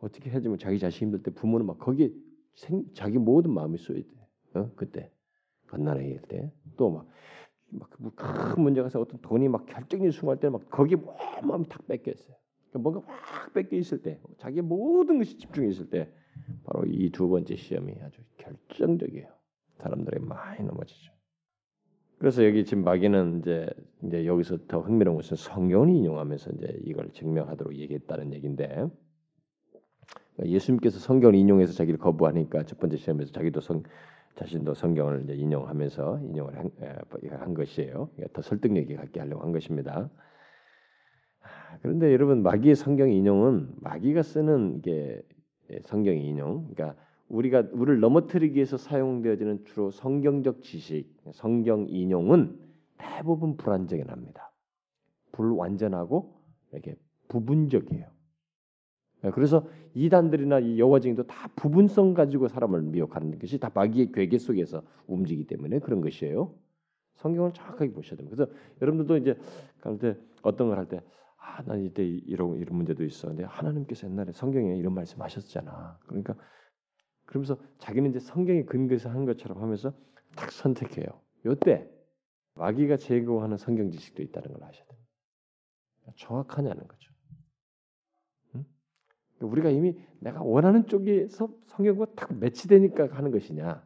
어떻게 해야지 자기 자식 힘들 때 부모는 막 거기에 생, 자기 모든 마음이 돼. 어? 그때 갓난아기일 때 또 막 막큰 문제가 있어 어떤 돈이 막 결정적인 순간 때는 막 거기에 마음이 탁 뺏겨 있어요. 그러니까 뭔가 확 뺏겨 있을 때, 자기 모든 것이 집중해 있을 때, 바로 이 두 번째 시험이 아주 결정적이에요. 사람들이 많이 넘어지죠. 그래서 여기 지금 마귀는 이제 이제 여기서 더 흥미로운 것은 성경을 인용하면서 이제 이걸 증명하도록 얘기했다는 얘기인데 그러니까 예수님께서 성경을 인용해서 자기를 거부하니까 첫 번째 시험에서 자기도 성 자신도 성경을 이제 인용하면서 인용을 한, 한 것이에요. 그러니까 더 설득력이 갖게 하려고 한 것입니다. 아, 그런데 여러분 마귀의 성경 인용은 마귀가 쓰는 게 성경 인용, 그러니까 우리가 우리를 넘어뜨리기 위해서 사용되어지는 주로 성경적 지식, 성경 인용은 대부분 불완전합니다. 불완전하고 이렇게 부분적이에요. 그래서 이단들이나 여호와증인도 다 부분성 가지고 사람을 미혹하는 것이 다 마귀의 괴계 속에서 움직이기 때문에 그런 것이에요. 성경을 정확하게 보셔야 됩니다. 그래서 여러분들도 이제 그런데 어떤 걸 할 때 아, 난 이때 이런 이런 문제도 있어. 근데 하나님께서 옛날에 성경에 이런 말씀하셨잖아. 그러니까 그러면서 자기는 이제 성경에 근거해서 한 것처럼 하면서 딱 선택해요. 요때 마귀가 제공하는 성경 지식도 있다는 걸 아셔야 됩니다. 정확하냐는 거죠. 응? 우리가 이미 내가 원하는 쪽에서 성경과 딱 매치되니까 하는 것이냐,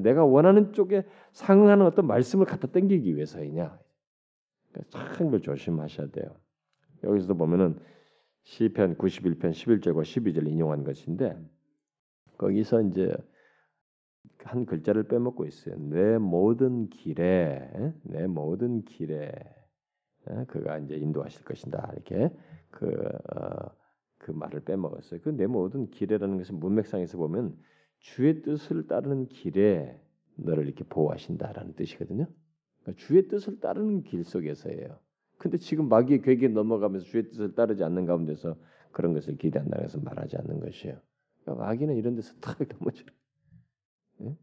내가 원하는 쪽에 상응하는 어떤 말씀을 갖다 당기기 위해서이냐, 참걸 조심하셔야 돼요. 여기서도 보면은 시편 91편 11절과 12절 인용한 것인데 거기서 이제 한 글자를 빼먹고 있어요. 내 모든 길에 내 모든 길에 그가 이제 인도하실 것이다 이렇게 그, 어, 그 말을 빼먹었어요. 그 내 모든 길에라는 것은 문맥상에서 보면 주의 뜻을 따르는 길에 너를 이렇게 보호하신다라는 뜻이거든요. 그러니까 주의 뜻을 따르는 길 속에서예요. 근데 지금 마귀의 괴기에 넘어가면서 주의 뜻을 따르지 않는 가운데서 그런 것을 기대한다고 해서 말하지 않는 것이에요. 그러니까 마귀는 이런 데서 탁 넘어져. 예?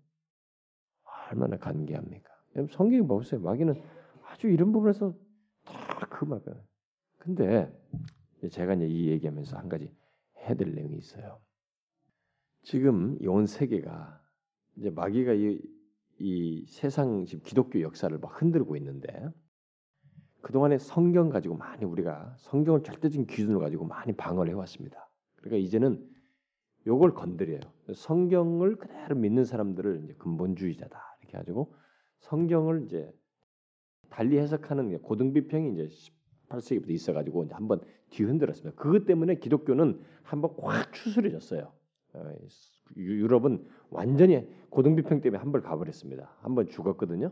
얼마나 간계합니까? 성경이 보세요. 마귀는 아주 이런 부분에서 다그 말. 근데 제가 이제 이 얘기하면서 한 가지 해드릴 내용이 있어요. 지금 온 세계가 이제 마귀가 이, 이 세상 지금 기독교 역사를 막 흔들고 있는데 그동안에 성경 가지고 많이 우리가 성경을 절대적인 기준으로 가지고 많이 방어를 해왔습니다. 그러니까 이제는 요걸 건드려요. 성경을 그대로 믿는 사람들을 이제 근본주의자다 이렇게 가지고 성경을 이제 달리 해석하는 고등 비평이 이제 18세기부터 있어가지고 이제 한번 뒤흔들었습니다. 그것 때문에 기독교는 한번 확 추스려졌어요. 어, 유럽은 완전히 고등 비평 때문에 한번 가버렸습니다. 한번 죽었거든요.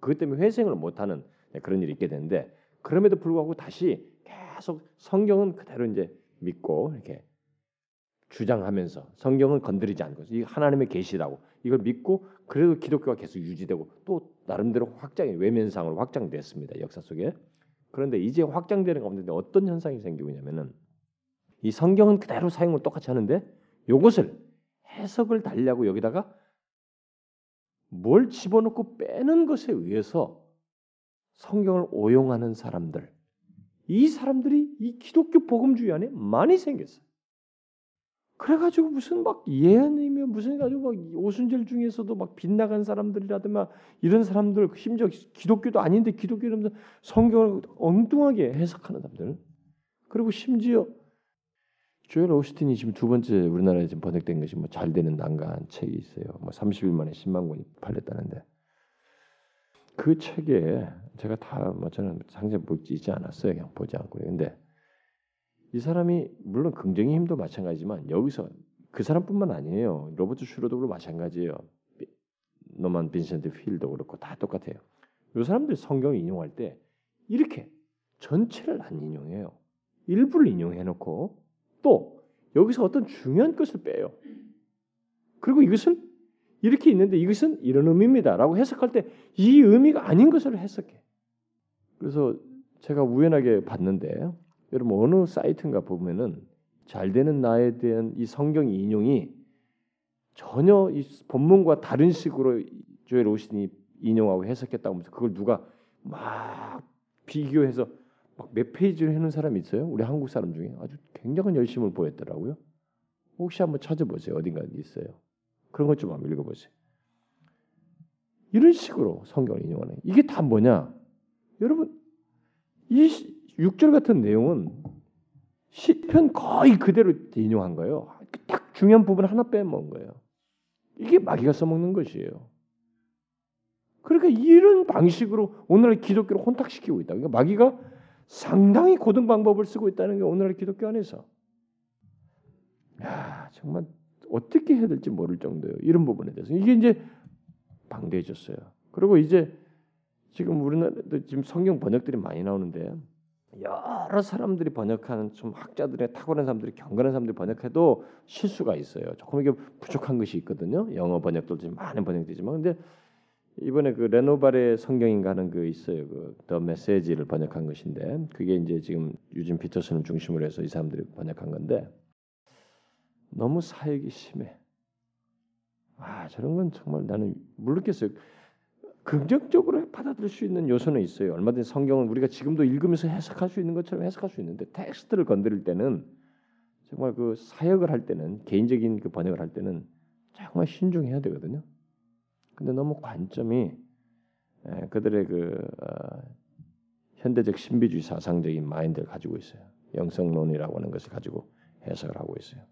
그것 때문에 회생을 못하는 그런 일이 있게 되는데 그럼에도 불구하고 다시 계속 성경은 그대로 이제 믿고 이렇게 주장하면서 성경은 건드리지 않고 이 하나님의 계시라고 이걸 믿고 그래도 기독교가 계속 유지되고 또 나름대로 확장이 외면상으로 확장됐습니다 역사 속에 그런데 이제 확장되는 가운데 어떤 현상이 생기고 있냐면은 이 성경은 그대로 사용을 똑같이 하는데 이것을 해석을 달라고 여기다가 뭘 집어넣고 빼는 것에 의해서 성경을 오용하는 사람들 이 사람들이 이 기독교 복음주의 안에 많이 생겼어요. 그래가지고 무슨 막 예언이며 무슨 가지고 막 오순절 중에서도 막 빗나간 사람들이라든가 이런 사람들 심지어 기독교도 아닌데 기독교라면서 성경을 엉뚱하게 해석하는 사람들 그리고 심지어 조엘 오스틴이 지금 두 번째 우리나라에 지금 번역된 것이 뭐 잘 되는 난간 책이 있어요. 뭐 30일 만에 10만 권이 팔렸다는데 그 책에 제가 다 뭐 저는 상세 보지 않았어요. 그냥 보지 않고 근데 이 사람이 물론 긍정의 힘도 마찬가지지만 여기서 그 사람뿐만 아니에요. 로버트 슈로도 마찬가지예요. 노만 빈센트 필도 그렇고 다 똑같아요. 이 사람들이 성경을 인용할 때 이렇게 전체를 안 인용해요. 일부를 인용해 놓고 또 여기서 어떤 중요한 것을 빼요. 그리고 이것을 이렇게 있는데 이것은 이런 의미입니다라고 해석할 때 이 의미가 아닌 것을 해석해. 그래서 제가 우연하게 봤는데 여러분 어느 사이트인가 보면은 잘 되는 나에 대한 이 성경 인용이 전혀 이 본문과 다른 식으로 조엘 오신이 인용하고 해석했다고 하면서 그걸 누가 막 비교해서 막 몇 페이지를 해놓은 사람이 있어요. 우리 한국 사람 중에 아주 굉장한 열심을 보였더라고요. 혹시 한번 찾아보세요. 어딘가 있어요. 그런 것 좀 한번 읽어보세요. 이런 식으로 성경을 인용하는 이게 다 뭐냐? 여러분 이 6절 같은 내용은 시편 거의 그대로 인용한 거예요. 딱 중요한 부분 하나 빼먹은 거예요. 이게 마귀가 써먹는 것이에요. 그러니까 이런 방식으로 오늘날 기독교를 혼탁시키고 있다. 그러니까 마귀가 상당히 고등 방법을 쓰고 있다는 게 오늘날 기독교 안에서. 야 정말 어떻게 해야 될지 모를 정도예요. 이런 부분에 대해서 이게 이제 방대해졌어요. 그리고 이제 지금 우리나라도 지금 성경 번역들이 많이 나오는데 여러 사람들이 번역하는 좀 학자들의 탁월한 사람들이 경건한 사람들이 번역해도 실수가 있어요. 조금 이게 부족한 것이 있거든요. 영어 번역도 좀 많은 번역되지만 근데 이번에 그 레노발의 성경인가 하는 그 있어요. 그더 메시지를 번역한 것인데 그게 이제 지금 유진 피터슨을 중심으로 해서 이 사람들이 번역한 건데 너무 사역이 심해. 아 저런 건 정말 나는 모르겠어요. 긍정적으로 받아들일 수 있는 요소는 있어요. 얼마든지 성경은 우리가 지금도 읽으면서 해석할 수 있는 것처럼 해석할 수 있는데 텍스트를 건드릴 때는 정말 그 사역을 할 때는 개인적인 그 번역을 할 때는 정말 신중해야 되거든요. 근데 너무 관점이 예, 그들의 그 어, 현대적 신비주의 사상적인 마인드를 가지고 있어요. 영성론이라고 하는 것을 가지고 해석을 하고 있어요.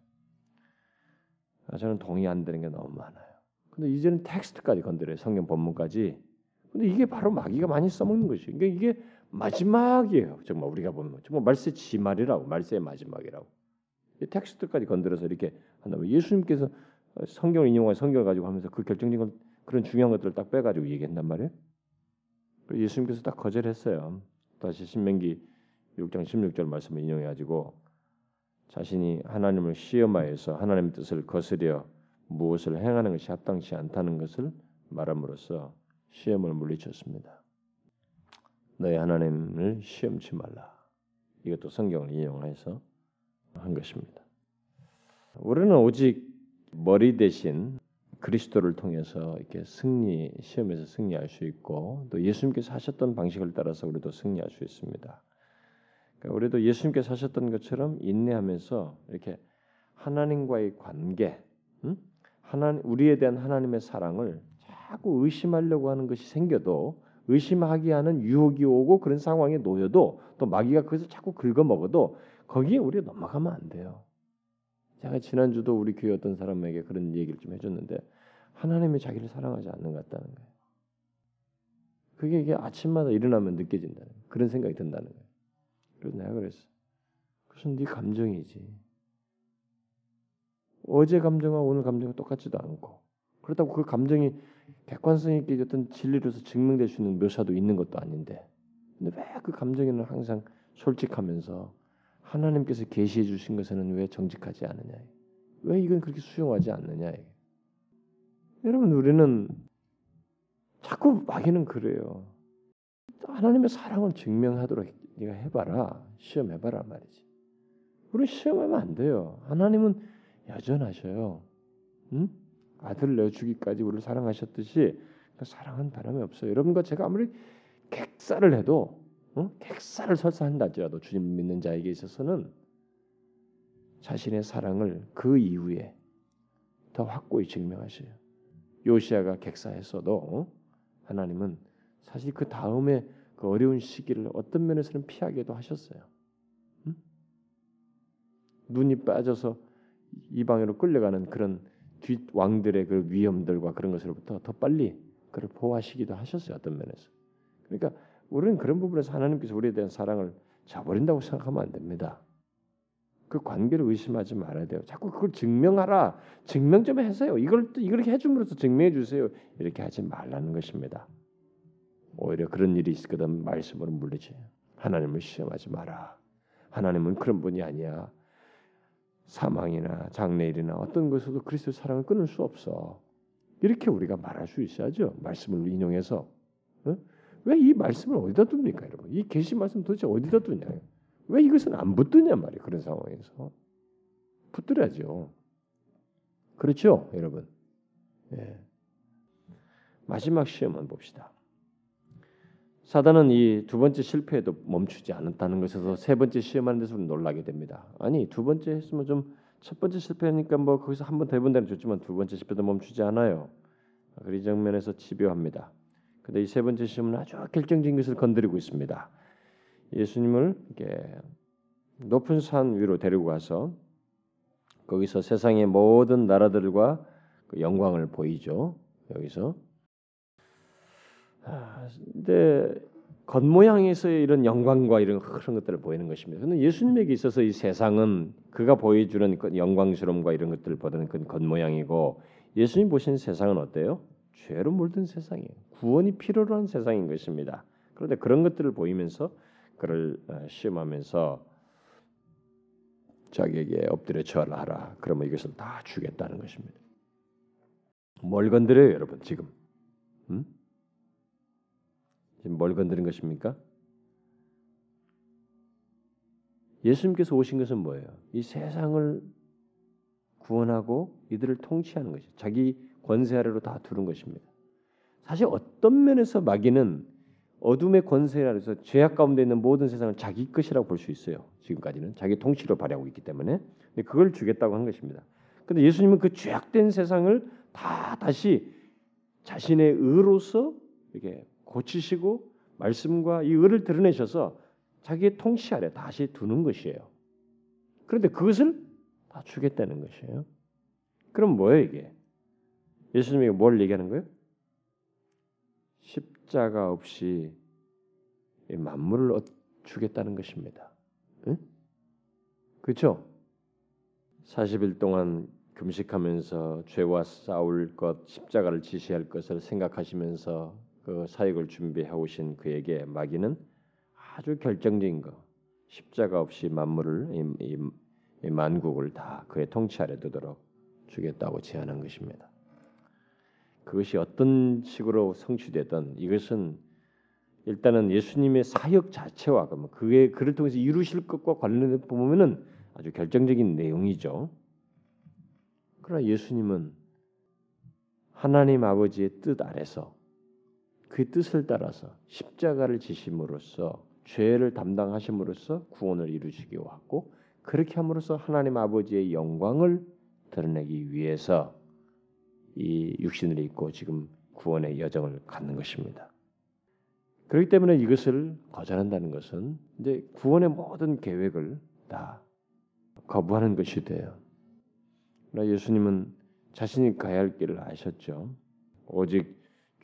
아, 저는 동의 안 되는 게 너무 많아요. 근데 이제는 텍스트까지 건드려요. 성경 본문까지. 근데 이게 바로 마귀가 많이 써먹는 것이에요. 그러니까 이게 마지막이에요. 정말 우리가 보면 정말 말세 지말이라고 말세의 마지막이라고. 이 텍스트까지 건드려서 이렇게 한다면 예수님께서 성경을 인용한 성경을 가지고 하면서 그 결정적인 그런 중요한 것들을 딱 빼가지고 얘기한단 말이에요. 예수님께서 딱 거절했어요. 다시 신명기 6장 16절 말씀을 인용해가지고 자신이 하나님을 시험하여서 하나님의 뜻을 거스려 무엇을 행하는 것이 합당치 않다는 것을 말함으로써 시험을 물리쳤습니다. 너희 하나님을 시험치 말라. 이것도 성경을 인용해서 한 것입니다. 우리는 오직 머리 대신 그리스도를 통해서 이렇게 승리 시험에서 승리할 수 있고 또 예수님께서 하셨던 방식을 따라서 우리도 승리할 수 있습니다. 그러니까 우리도 예수님께서 하셨던 것처럼 인내하면서 이렇게 하나님과의 관계, 음? 하나님 우리에 대한 하나님의 사랑을 자꾸 의심하려고 하는 것이 생겨도 의심하게 하는 유혹이 오고 그런 상황에 놓여도 또 마귀가 그것을 자꾸 긁어 먹어도 거기에 우리가 넘어가면 안 돼요. 제가 지난주도 우리 교회 어떤 사람에게 그런 얘기를 좀 해줬는데 하나님이 자기를 사랑하지 않는 것 같다는 거예요. 그게 이게 아침마다 일어나면 느껴진다는. 그런 생각이 든다는 거예요. 그래서 내가 그랬어. 그것은 네 감정이지. 어제 감정과 오늘 감정은 똑같지도 않고 그렇다고 그 감정이 객관성 있게 어떤 진리로서 증명될 수 있는 묘사도 있는 것도 아닌데 근데 왜 그 감정에는 항상 솔직하면서 하나님께서 계시해 주신 것에는 왜 정직하지 않느냐? 왜 이건 그렇게 수용하지 않느냐? 여러분 우리는 자꾸 마귀는 그래요. 하나님의 사랑을 증명하도록 네가 해봐라, 시험해봐라 말이지. 우리 시험하면 안 돼요. 하나님은 여전하셔요. 응? 아들 내주기까지 우리를 사랑하셨듯이 그 사랑은 바람이 없어요. 여러분과 제가 아무리 객사를 해도 어? 객사를 설사 한다 할지라도 주님 믿는 자에게 있어서는 자신의 사랑을 그 이후에 더 확고히 증명하셔요. 요시아가 객사했어도 어? 하나님은 사실 그 다음에 그 어려운 시기를 어떤 면에서는 피하게도 하셨어요. 응? 눈이 빠져서 이방으로 끌려가는 그런 뒷 왕들의 그 위험들과 그런 것으로부터 더 빨리 그를 보호하시기도 하셨어요. 어떤 면에서. 그러니까 우리는 그런 부분에서 하나님께서 우리에 대한 사랑을 저버린다고 생각하면 안 됩니다. 그 관계를 의심하지 말아야 돼요. 자꾸 그걸 증명하라. 증명 좀 해서요. 이걸 이걸 해줌으로써 증명해 주세요. 이렇게 하지 말라는 것입니다. 오히려 그런 일이 있거든 말씀으로 물리지. 하나님을 시험하지 마라. 하나님은 그런 분이 아니야. 사망이나 장례일이나 어떤 것에도 그리스도 사랑을 끊을 수 없어. 이렇게 우리가 말할 수 있어야죠. 말씀을 인용해서. 어? 왜이 말씀을 어디다 둡니까, 여러분? 이 계시 말씀 도대체 어디다 두냐요? 왜 이것은 안 붙드냐 말이에요. 그런 상황에서 붙들어야죠. 그렇죠, 여러분. 예. 마지막 시험만 봅시다. 사단은 이 두 번째 실패에도 멈추지 않았다는 것에서 세 번째 시험하는 데서 놀라게 됩니다. 아니 두 번째 했으면 좀 첫 번째 실패하니까 뭐 거기서 한번더 해본 데는 좋지만 두 번째 실패도 멈추지 않아요. 그리 정면에서 집요합니다. 근데 이 세 번째 시험은 아주 결정적인 것을 건드리고 있습니다. 예수님을 높은 산 위로 데리고 가서 거기서 세상의 모든 나라들과 그 영광을 보이죠. 여기서. 아, 근데 겉모양에서의 이런 영광과 이런 그런 것들을 보이는 것입니다. 그런데 예수님에게 있어서 이 세상은 그가 보여주는 그 영광스러움과 이런 것들을 보는 그 겉모양이고 예수님 보신 세상은 어때요? 죄로 물든 세상이에요. 구원이 필요로 한 세상인 것입니다. 그런데 그런 것들을 보이면서 그를 어, 시험하면서 자기에게 엎드려 절하라. 그러면 이것을 다 주겠다는 것입니다. 뭘 건드려요, 여러분? 지금? 음? 지금 뭘 건드린 것입니까? 예수님께서 오신 것은 뭐예요? 이 세상을 구원하고 이들을 통치하는 것이 자기 권세 아래로 다 두는 것입니다. 사실 어떤 면에서 마귀는 어둠의 권세 아래서 죄악 가운데 있는 모든 세상을 자기 것이라고 볼 수 있어요. 지금까지는 자기 통치로 발휘하고 있기 때문에 근데 그걸 주겠다고 한 것입니다. 근데 예수님은 그 죄악된 세상을 다 다시 자신의 의로서 이렇게 고치시고 말씀과 이 의를 드러내셔서 자기의 통치 아래 다시 두는 것이에요. 그런데 그것을 다 주겠다는 것이에요. 그럼 뭐예요 이게? 예수님이 뭘 얘기하는 거예요? 십자가 없이 만물을 주겠다는 것입니다. 응? 그렇죠? 40일 동안 금식하면서 죄와 싸울 것, 십자가를 지시할 것을 생각하시면서 그 사역을 준비해 오신 그에게 마귀는 아주 결정적인 거, 십자가 없이 만물을 이, 이, 이 만국을 다 그의 통치 아래 두도록 주겠다고 제안한 것입니다. 그것이 어떤 식으로 성취되든 이것은 일단은 예수님의 사역 자체와 그게 그를 통해서 이루실 것과 관련해 보면은 아주 결정적인 내용이죠. 그러나 예수님은 하나님 아버지의 뜻 아래서 그 뜻을 따라서 십자가를 지심으로써 죄를 담당하심으로써 구원을 이루시기 왔고 그렇게 함으로써 하나님 아버지의 영광을 드러내기 위해서 이 육신을 입고 지금 구원의 여정을 갖는 것입니다. 그렇기 때문에 이것을 거절한다는 것은 이제 구원의 모든 계획을 다 거부하는 것이 돼요. 그러나 예수님은 자신이 가야 할 길을 아셨죠. 오직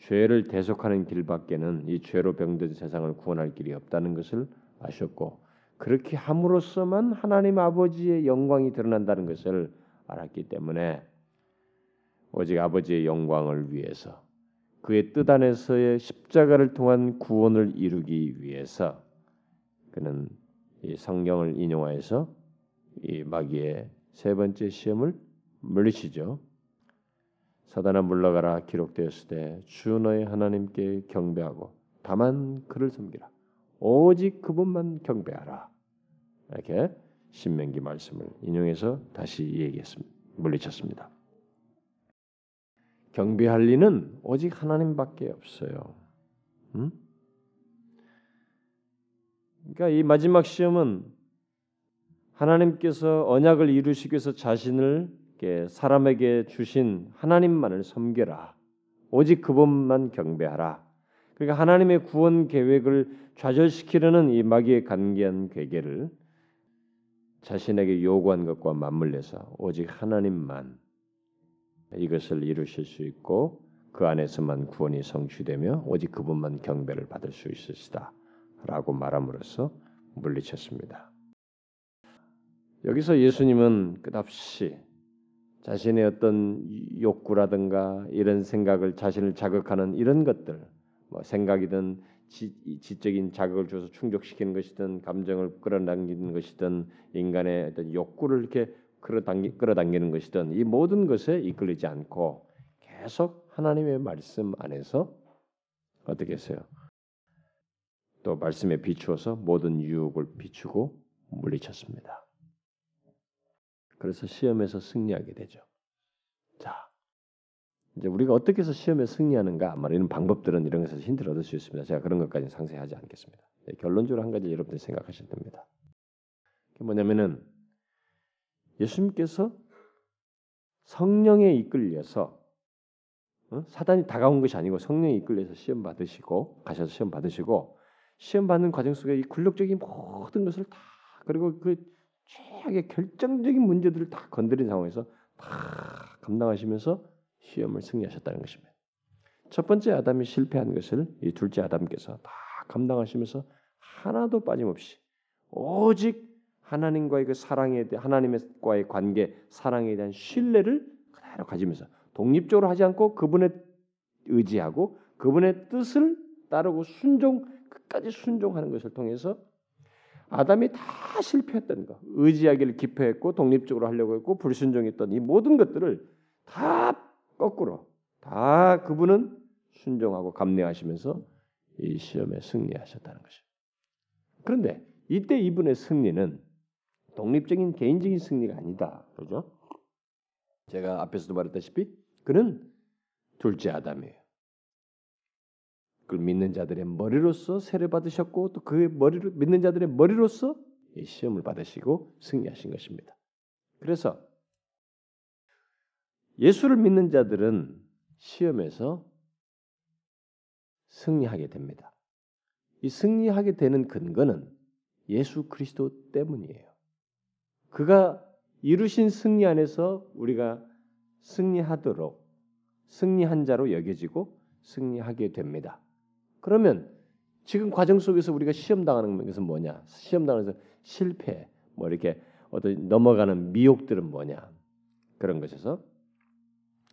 죄를 대속하는 길밖에는 이 죄로 병든 세상을 구원할 길이 없다는 것을 아셨고 그렇게 함으로써만 하나님 아버지의 영광이 드러난다는 것을 알았기 때문에 오직 아버지의 영광을 위해서 그의 뜻 안에서의 십자가를 통한 구원을 이루기 위해서 그는 이 성경을 인용하여서 이 마귀의 세 번째 시험을 물리치죠. 사단아 물러가라 기록되었을 때 주 너의 하나님께 경배하고 다만 그를 섬기라. 오직 그분만 경배하라. 이렇게 신명기 말씀을 인용해서 다시 얘기했습니다. 물리쳤습니다. 경배할 리는 오직 하나님밖에 없어요. 음? 그러니까 이 마지막 시험은 하나님께서 언약을 이루시기 위해서 자신을 사람에게 주신 하나님만을 섬겨라. 오직 그분만 경배하라. 그러니까 하나님의 구원 계획을 좌절시키려는 이 마귀의 간계한 괴계를 자신에게 요구한 것과 맞물려서 오직 하나님만 이것을 이루실 수 있고 그 안에서만 구원이 성취되며 오직 그분만 경배를 받을 수 있으시다라고 말함으로써 물리쳤습니다. 여기서 예수님은 끝없이 자신의 어떤 욕구라든가 이런 생각을 자신을 자극하는 이런 것들, 뭐 생각이든 지, 지적인 자극을 줘서 충족시키는 것이든 감정을 끌어당기는 것이든 인간의 어떤 욕구를 이렇게 끌어당기, 끌어당기는 것이든 이 모든 것에 이끌리지 않고 계속 하나님의 말씀 안에서 어떻게 했어요? 또 말씀에 비추어서 모든 유혹을 비추고 물리쳤습니다. 그래서 시험에서 승리하게 되죠. 자, 이제 우리가 어떻게 해서 시험에 승리하는가 아마 이런 방법들은 이런 것에서 힌트를 얻을 수 있습니다. 제가 그런 것까지 상세히 하지 않겠습니다. 네, 결론적으로 한 가지 여러분들 생각하셔야 됩니다. 그게 뭐냐면은 예수님께서 성령에 이끌려서 어? 사단이 다가온 것이 아니고 성령에 이끌려서 시험 받으시고 가셔서 시험 받으시고 시험 받는 과정 속에 이 굴욕적인 모든 것을 다 그리고 그 최악의 결정적인 문제들을 다 건드린 상황에서 다 감당하시면서 시험을 승리하셨다는 것입니다. 첫 번째 아담이 실패한 것을 이 둘째 아담께서 다 감당하시면서 하나도 빠짐없이 오직 하나님과의 그 사랑에 대한 하나님과의 관계, 사랑에 대한 신뢰를 그대로 가지면서 독립적으로 하지 않고 그분의 의지하고 그분의 뜻을 따르고 순종 끝까지 순종하는 것을 통해서 아담이 다 실패했던 거, 의지하기를 기표했고 독립적으로 하려고 했고 불순종했던 이 모든 것들을 다 거꾸로 다 그분은 순종하고 감내하시면서 이 시험에 승리하셨다는 것이죠. 그런데 이때 이분의 승리는 독립적인 개인적인 승리가 아니다. 그죠? 제가 앞에서도 말했다시피 그는 둘째 아담이에요. 그걸 믿는 자들의 머리로서 세례 받으셨고 또그 머리로 믿는 자들의 머리로서 이 시험을 받으시고 승리하신 것입니다. 그래서 예수를 믿는 자들은 시험에서 승리하게 됩니다. 이 승리하게 되는 근거는 예수 그리스도 때문이에요. 그가 이루신 승리 안에서 우리가 승리하도록 승리한 자로 여겨지고 승리하게 됩니다. 그러면 지금 과정 속에서 우리가 시험 당하는 것은 뭐냐? 시험 당하면서 실패, 뭐 이렇게 어떤 넘어가는 미혹들은 뭐냐? 그런 것에서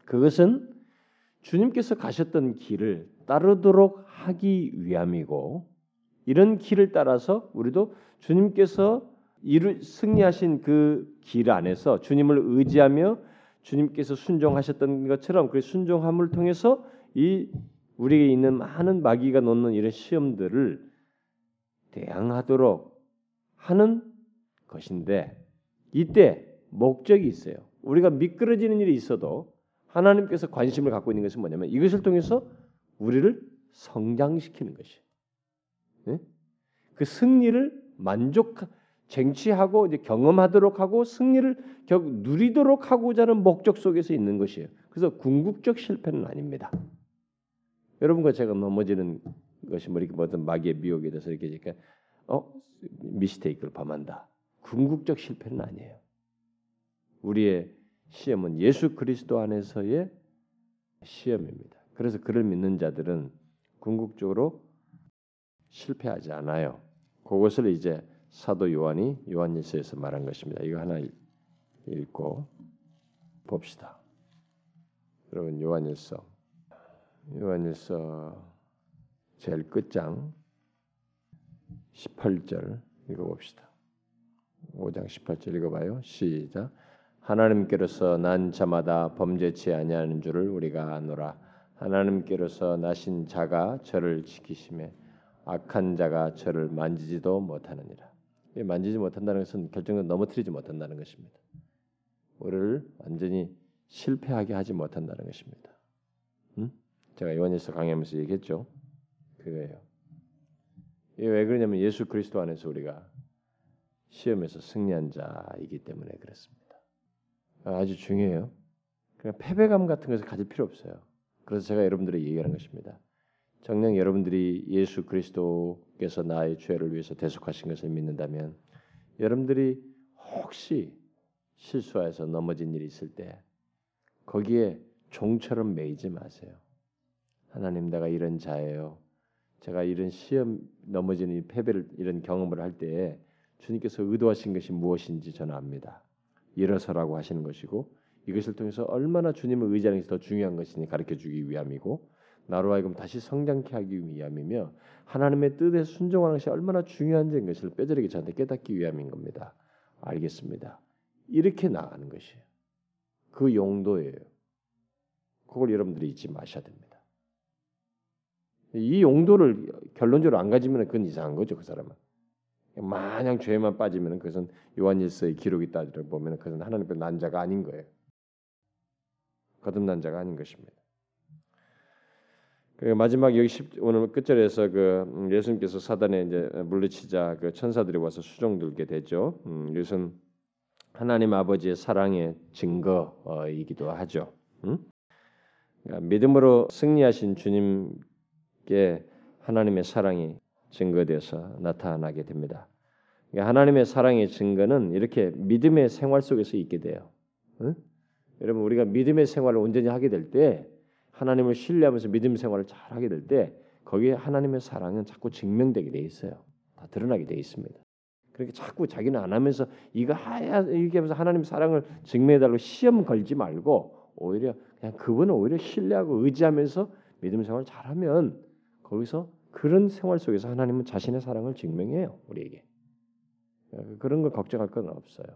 그것은 주님께서 가셨던 길을 따르도록 하기 위함이고 이런 길을 따라서 우리도 주님께서 이루 승리하신 그 길 안에서 주님을 의지하며 주님께서 순종하셨던 것처럼 그 순종함을 통해서 이 우리에게 있는 많은 마귀가 놓는 이런 시험들을 대항하도록 하는 것인데 이때 목적이 있어요. 우리가 미끄러지는 일이 있어도 하나님께서 관심을 갖고 있는 것은 뭐냐면 이것을 통해서 우리를 성장시키는 것이. 네? 그 승리를 만족 쟁취하고 이제 경험하도록 하고 승리를 결국 누리도록 하고자 하는 목적 속에서 있는 것이에요. 그래서 궁극적 실패는 아닙니다. 여러분과 제가 넘어지는 것이 뭐 이렇게 뭐든 마귀의 미혹에 대해서 이렇게 이렇게 어 미스테이크를 범한다. 궁극적 실패는 아니에요. 우리의 시험은 예수 그리스도 안에서의 시험입니다. 그래서 그를 믿는 자들은 궁극적으로 실패하지 않아요. 그것을 이제 사도 요한이 요한일서에서 말한 것입니다. 이거 하나 읽고 봅시다. 여러분 요한일서 요한일서 제일 끝장 18절 읽어봅시다. 5장 18절 읽어봐요. 시작. 하나님께로서 난 자마다 범죄치 아니하는 줄을 우리가 아노라. 하나님께로서 나신 자가 저를 지키심에 악한 자가 저를 만지지도 못하느니라. 만지지 못한다는 것은 결정적으로 넘어뜨리지 못한다는 것입니다. 우리를 완전히 실패하게 하지 못한다는 것입니다. 음? 제가 요한일서 강의하면서 얘기했죠. 그거예요. 이게 왜 그러냐면 예수 그리스도 안에서 우리가 시험에서 승리한 자이기 때문에 그렇습니다. 아주 중요해요. 그냥 패배감 같은 것을 가질 필요 없어요. 그래서 제가 여러분들에게 얘기하는 것입니다. 정녕 여러분들이 예수 그리스도께서 나의 죄를 위해서 대속하신 것을 믿는다면 여러분들이 혹시 실수해서 넘어진 일이 있을 때 거기에 종처럼 매이지 마세요. 하나님 내가 이런 자예요. 제가 이런 시험 넘어지는 패배를 이런 경험을 할 때에 주님께서 의도하신 것이 무엇인지 저는 압니다. 일어서라고 하시는 것이고 이것을 통해서 얼마나 주님을 의지하는 것이 더 중요한 것이니 가르쳐 주기 위함이고 나로 하여금 다시 성장케 하기 위함이며 하나님의 뜻에 순종하는 것이 얼마나 중요한지 것을 뼈저리게 저한테 깨닫기 위함인 겁니다. 알겠습니다. 이렇게 나가는 것이에요. 그 용도예요. 그걸 여러분들이 잊지 마셔야 됩니다. 이 용도를 결론적으로 안 가지면 그건 이상한 거죠, 그 사람은. 마냥 죄만 빠지면 그것은 요한일서의 기록이 따지려 보면 그것은 하나님의 난자가 아닌 거예요. 거듭난 자가 아닌 것입니다. 그 마지막 여기 10, 오늘 끝절에서 그 음, 예수님께서 사단에 이제 물리치자 그 천사들이 와서 수종 들게 되죠. 음, 이것은 하나님 아버지의 사랑의 증거이기도 하죠. 음? 그러니까 믿음으로 승리하신 주님 께 하나님의 사랑이 증거돼서 나타나게 됩니다. 그러니까 하나님의 사랑의 증거는 이렇게 믿음의 생활 속에서 있게 돼요. 응? 여러분 우리가 믿음의 생활을 온전히 하게 될 때 하나님을 신뢰하면서 믿음 생활을 잘 하게 될 때 거기에 하나님의 사랑은 자꾸 증명되게 돼 있어요. 다 드러나게 돼 있습니다. 그렇게 자꾸 자기는 안 하면서 이거 하야 이렇게 하면서 하나님 사랑을 증명해 달라고 시험 걸지 말고 오히려 그냥 그분을 오히려 신뢰하고 의지하면서 믿음 생활 잘하면 거기서 그런 생활 속에서 하나님은 자신의 사랑을 증명해요 우리에게 그런 걸 걱정할 건 없어요.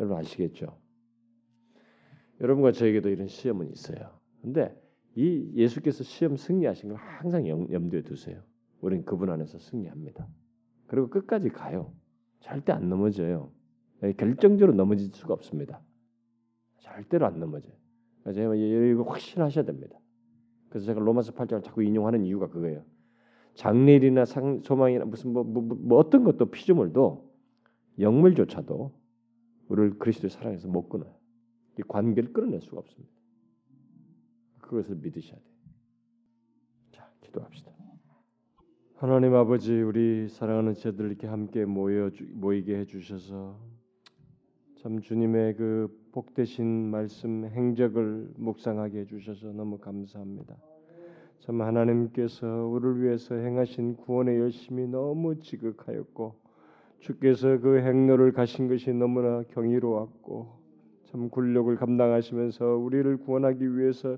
여러분 아시겠죠? 여러분과 저에게도 이런 시험은 있어요. 근데 이 예수께서 시험 승리하신 걸 항상 염두에 두세요. 우리는 그분 안에서 승리합니다. 그리고 끝까지 가요. 절대 안 넘어져요. 결정적으로 넘어질 수가 없습니다. 절대로 안 넘어져요. 제가 이거 확신하셔야 됩니다. 그래서 제가 로마서 8장을 자꾸 인용하는 이유가 그거예요. 장례일이나 상, 소망이나 무슨 뭐, 뭐, 뭐 어떤 것도 피조물도 영물조차도 우리를 그리스도의 사랑에서 못 끊어요. 이 관계를 끊어낼 수가 없습니다. 그것을 믿으셔야 돼요. 자, 기도. 기도합시다. 하나님 아버지 우리 사랑하는 제들 이렇게 함께 모여 모이게 해 주셔서 참 주님의 그 복되신 말씀 행적을 묵상하게 해 주셔서 너무 감사합니다. 참 하나님께서 우리를 위해서 행하신 구원의 열심이 너무 지극하였고 주께서 그 행로를 가신 것이 너무나 경이로웠고 참 굴욕을 감당하시면서 우리를 구원하기 위해서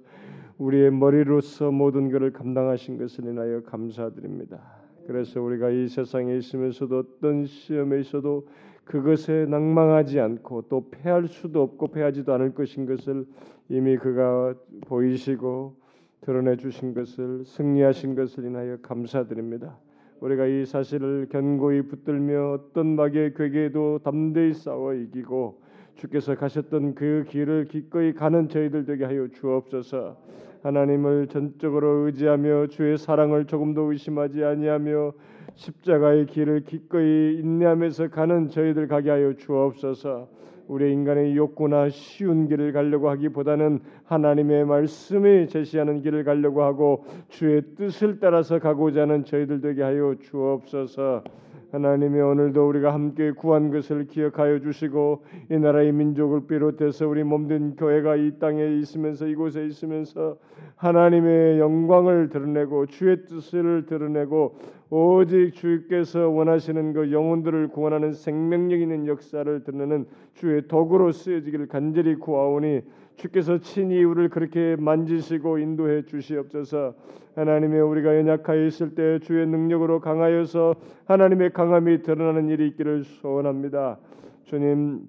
우리의 머리로서 모든 것을 감당하신 것을 인하여 감사드립니다. 그래서 우리가 이 세상에 있으면서도 어떤 시험에 있어도 그것에 낭망하지 않고 또 패할 수도 없고 패하지도 않을 것인 것을 이미 그가 보이시고 드러내 주신 것을 승리하신 것을 인하여 감사드립니다. 우리가 이 사실을 견고히 붙들며 어떤 막의 괴계에도 담대히 싸워 이기고 주께서 가셨던 그 길을 기꺼이 가는 저희들 되게 하여 주옵소서. 하나님을 전적으로 의지하며 주의 사랑을 조금도 의심하지 아니하며 십자가의 길을 기꺼이 인내하면서 가는 저희들 가게 하여 주옵소서. 우리 인간의 욕구나 쉬운 길을 가려고 하기보다는 하나님의 말씀이 제시하는 길을 가려고 하고 주의 뜻을 따라서 가고자 하는 저희들 되게 하여 주옵소서. 하나님의 오늘도 우리가 함께 구한 것을 기억하여 주시고 이 나라의 민족을 비롯해서 우리 몸된 교회가 이 땅에 있으면서 이곳에 있으면서 하나님의 영광을 드러내고 주의 뜻을 드러내고 오직 주께서 원하시는 그 영혼들을 구원하는 생명력 있는 역사를 드러내는 주의 도구로 쓰여지기를 간절히 구하오니 주께서 친히 우리를 그렇게 만지시고 인도해 주시옵소서. 하나님의 우리가 연약하여 있을 때 주의 능력으로 강하여서 하나님의 강함이 드러나는 일이 있기를 소원합니다. 주님,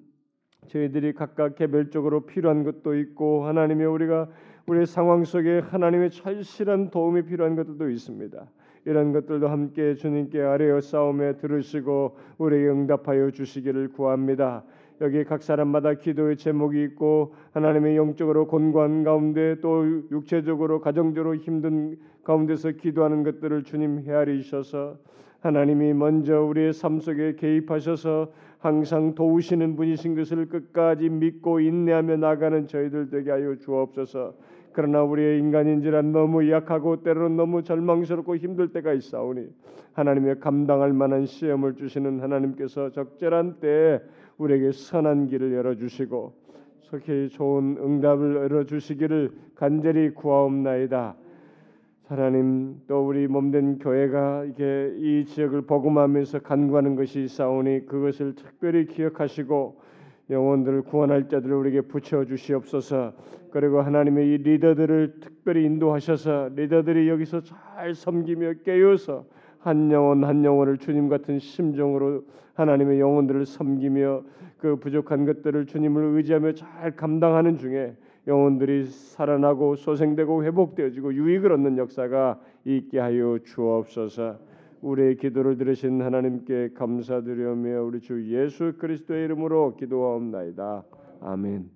저희들이 각각 개별적으로 필요한 것도 있고 하나님의 우리가 우리의 상황 속에 하나님의 철실한 도움이 필요한 것들도 있습니다. 이런 것들도 함께 주님께 아뢰어 싸움에 들으시고 우리에게 응답하여 주시기를 구합니다. 여기 각 사람마다 기도의 제목이 있고 하나님의 영적으로 곤고한 가운데 또 육체적으로 가정적으로 힘든 가운데서 기도하는 것들을 주님 헤아리셔서 하나님이 먼저 우리의 삶 속에 개입하셔서 항상 도우시는 분이신 것을 끝까지 믿고 인내하며 나가는 저희들 되게 하여 주옵소서. 그러나 우리의 인간인지라 너무 약하고 때로는 너무 절망스럽고 힘들 때가 있사오니 하나님의 감당할 만한 시험을 주시는 하나님께서 적절한 때에 우리에게 선한 길을 열어 주시고 속히 좋은 응답을 열어 주시기를 간절히 구하옵나이다. 하나님 또 우리 몸된 교회가 이게 이 지역을 복음하면서 간구하는 것이 있사오니 그것을 특별히 기억하시고 영혼들을 구원할 자들을 우리에게 붙여 주시옵소서. 그리고 하나님의 이 리더들을 특별히 인도하셔서 리더들이 여기서 잘 섬기며 깨어서 한 영혼 한 영혼을 주님 같은 심정으로 하나님의 영혼들을 섬기며 그 부족한 것들을 주님을 의지하며 잘 감당하는 중에 영혼들이 살아나고 소생되고 회복되어지고 유익을 얻는 역사가 있게 하여 주옵소서. 우리의 기도를 들으신 하나님께 감사드리며 우리 주 예수 그리스도의 이름으로 기도하옵나이다. 아멘.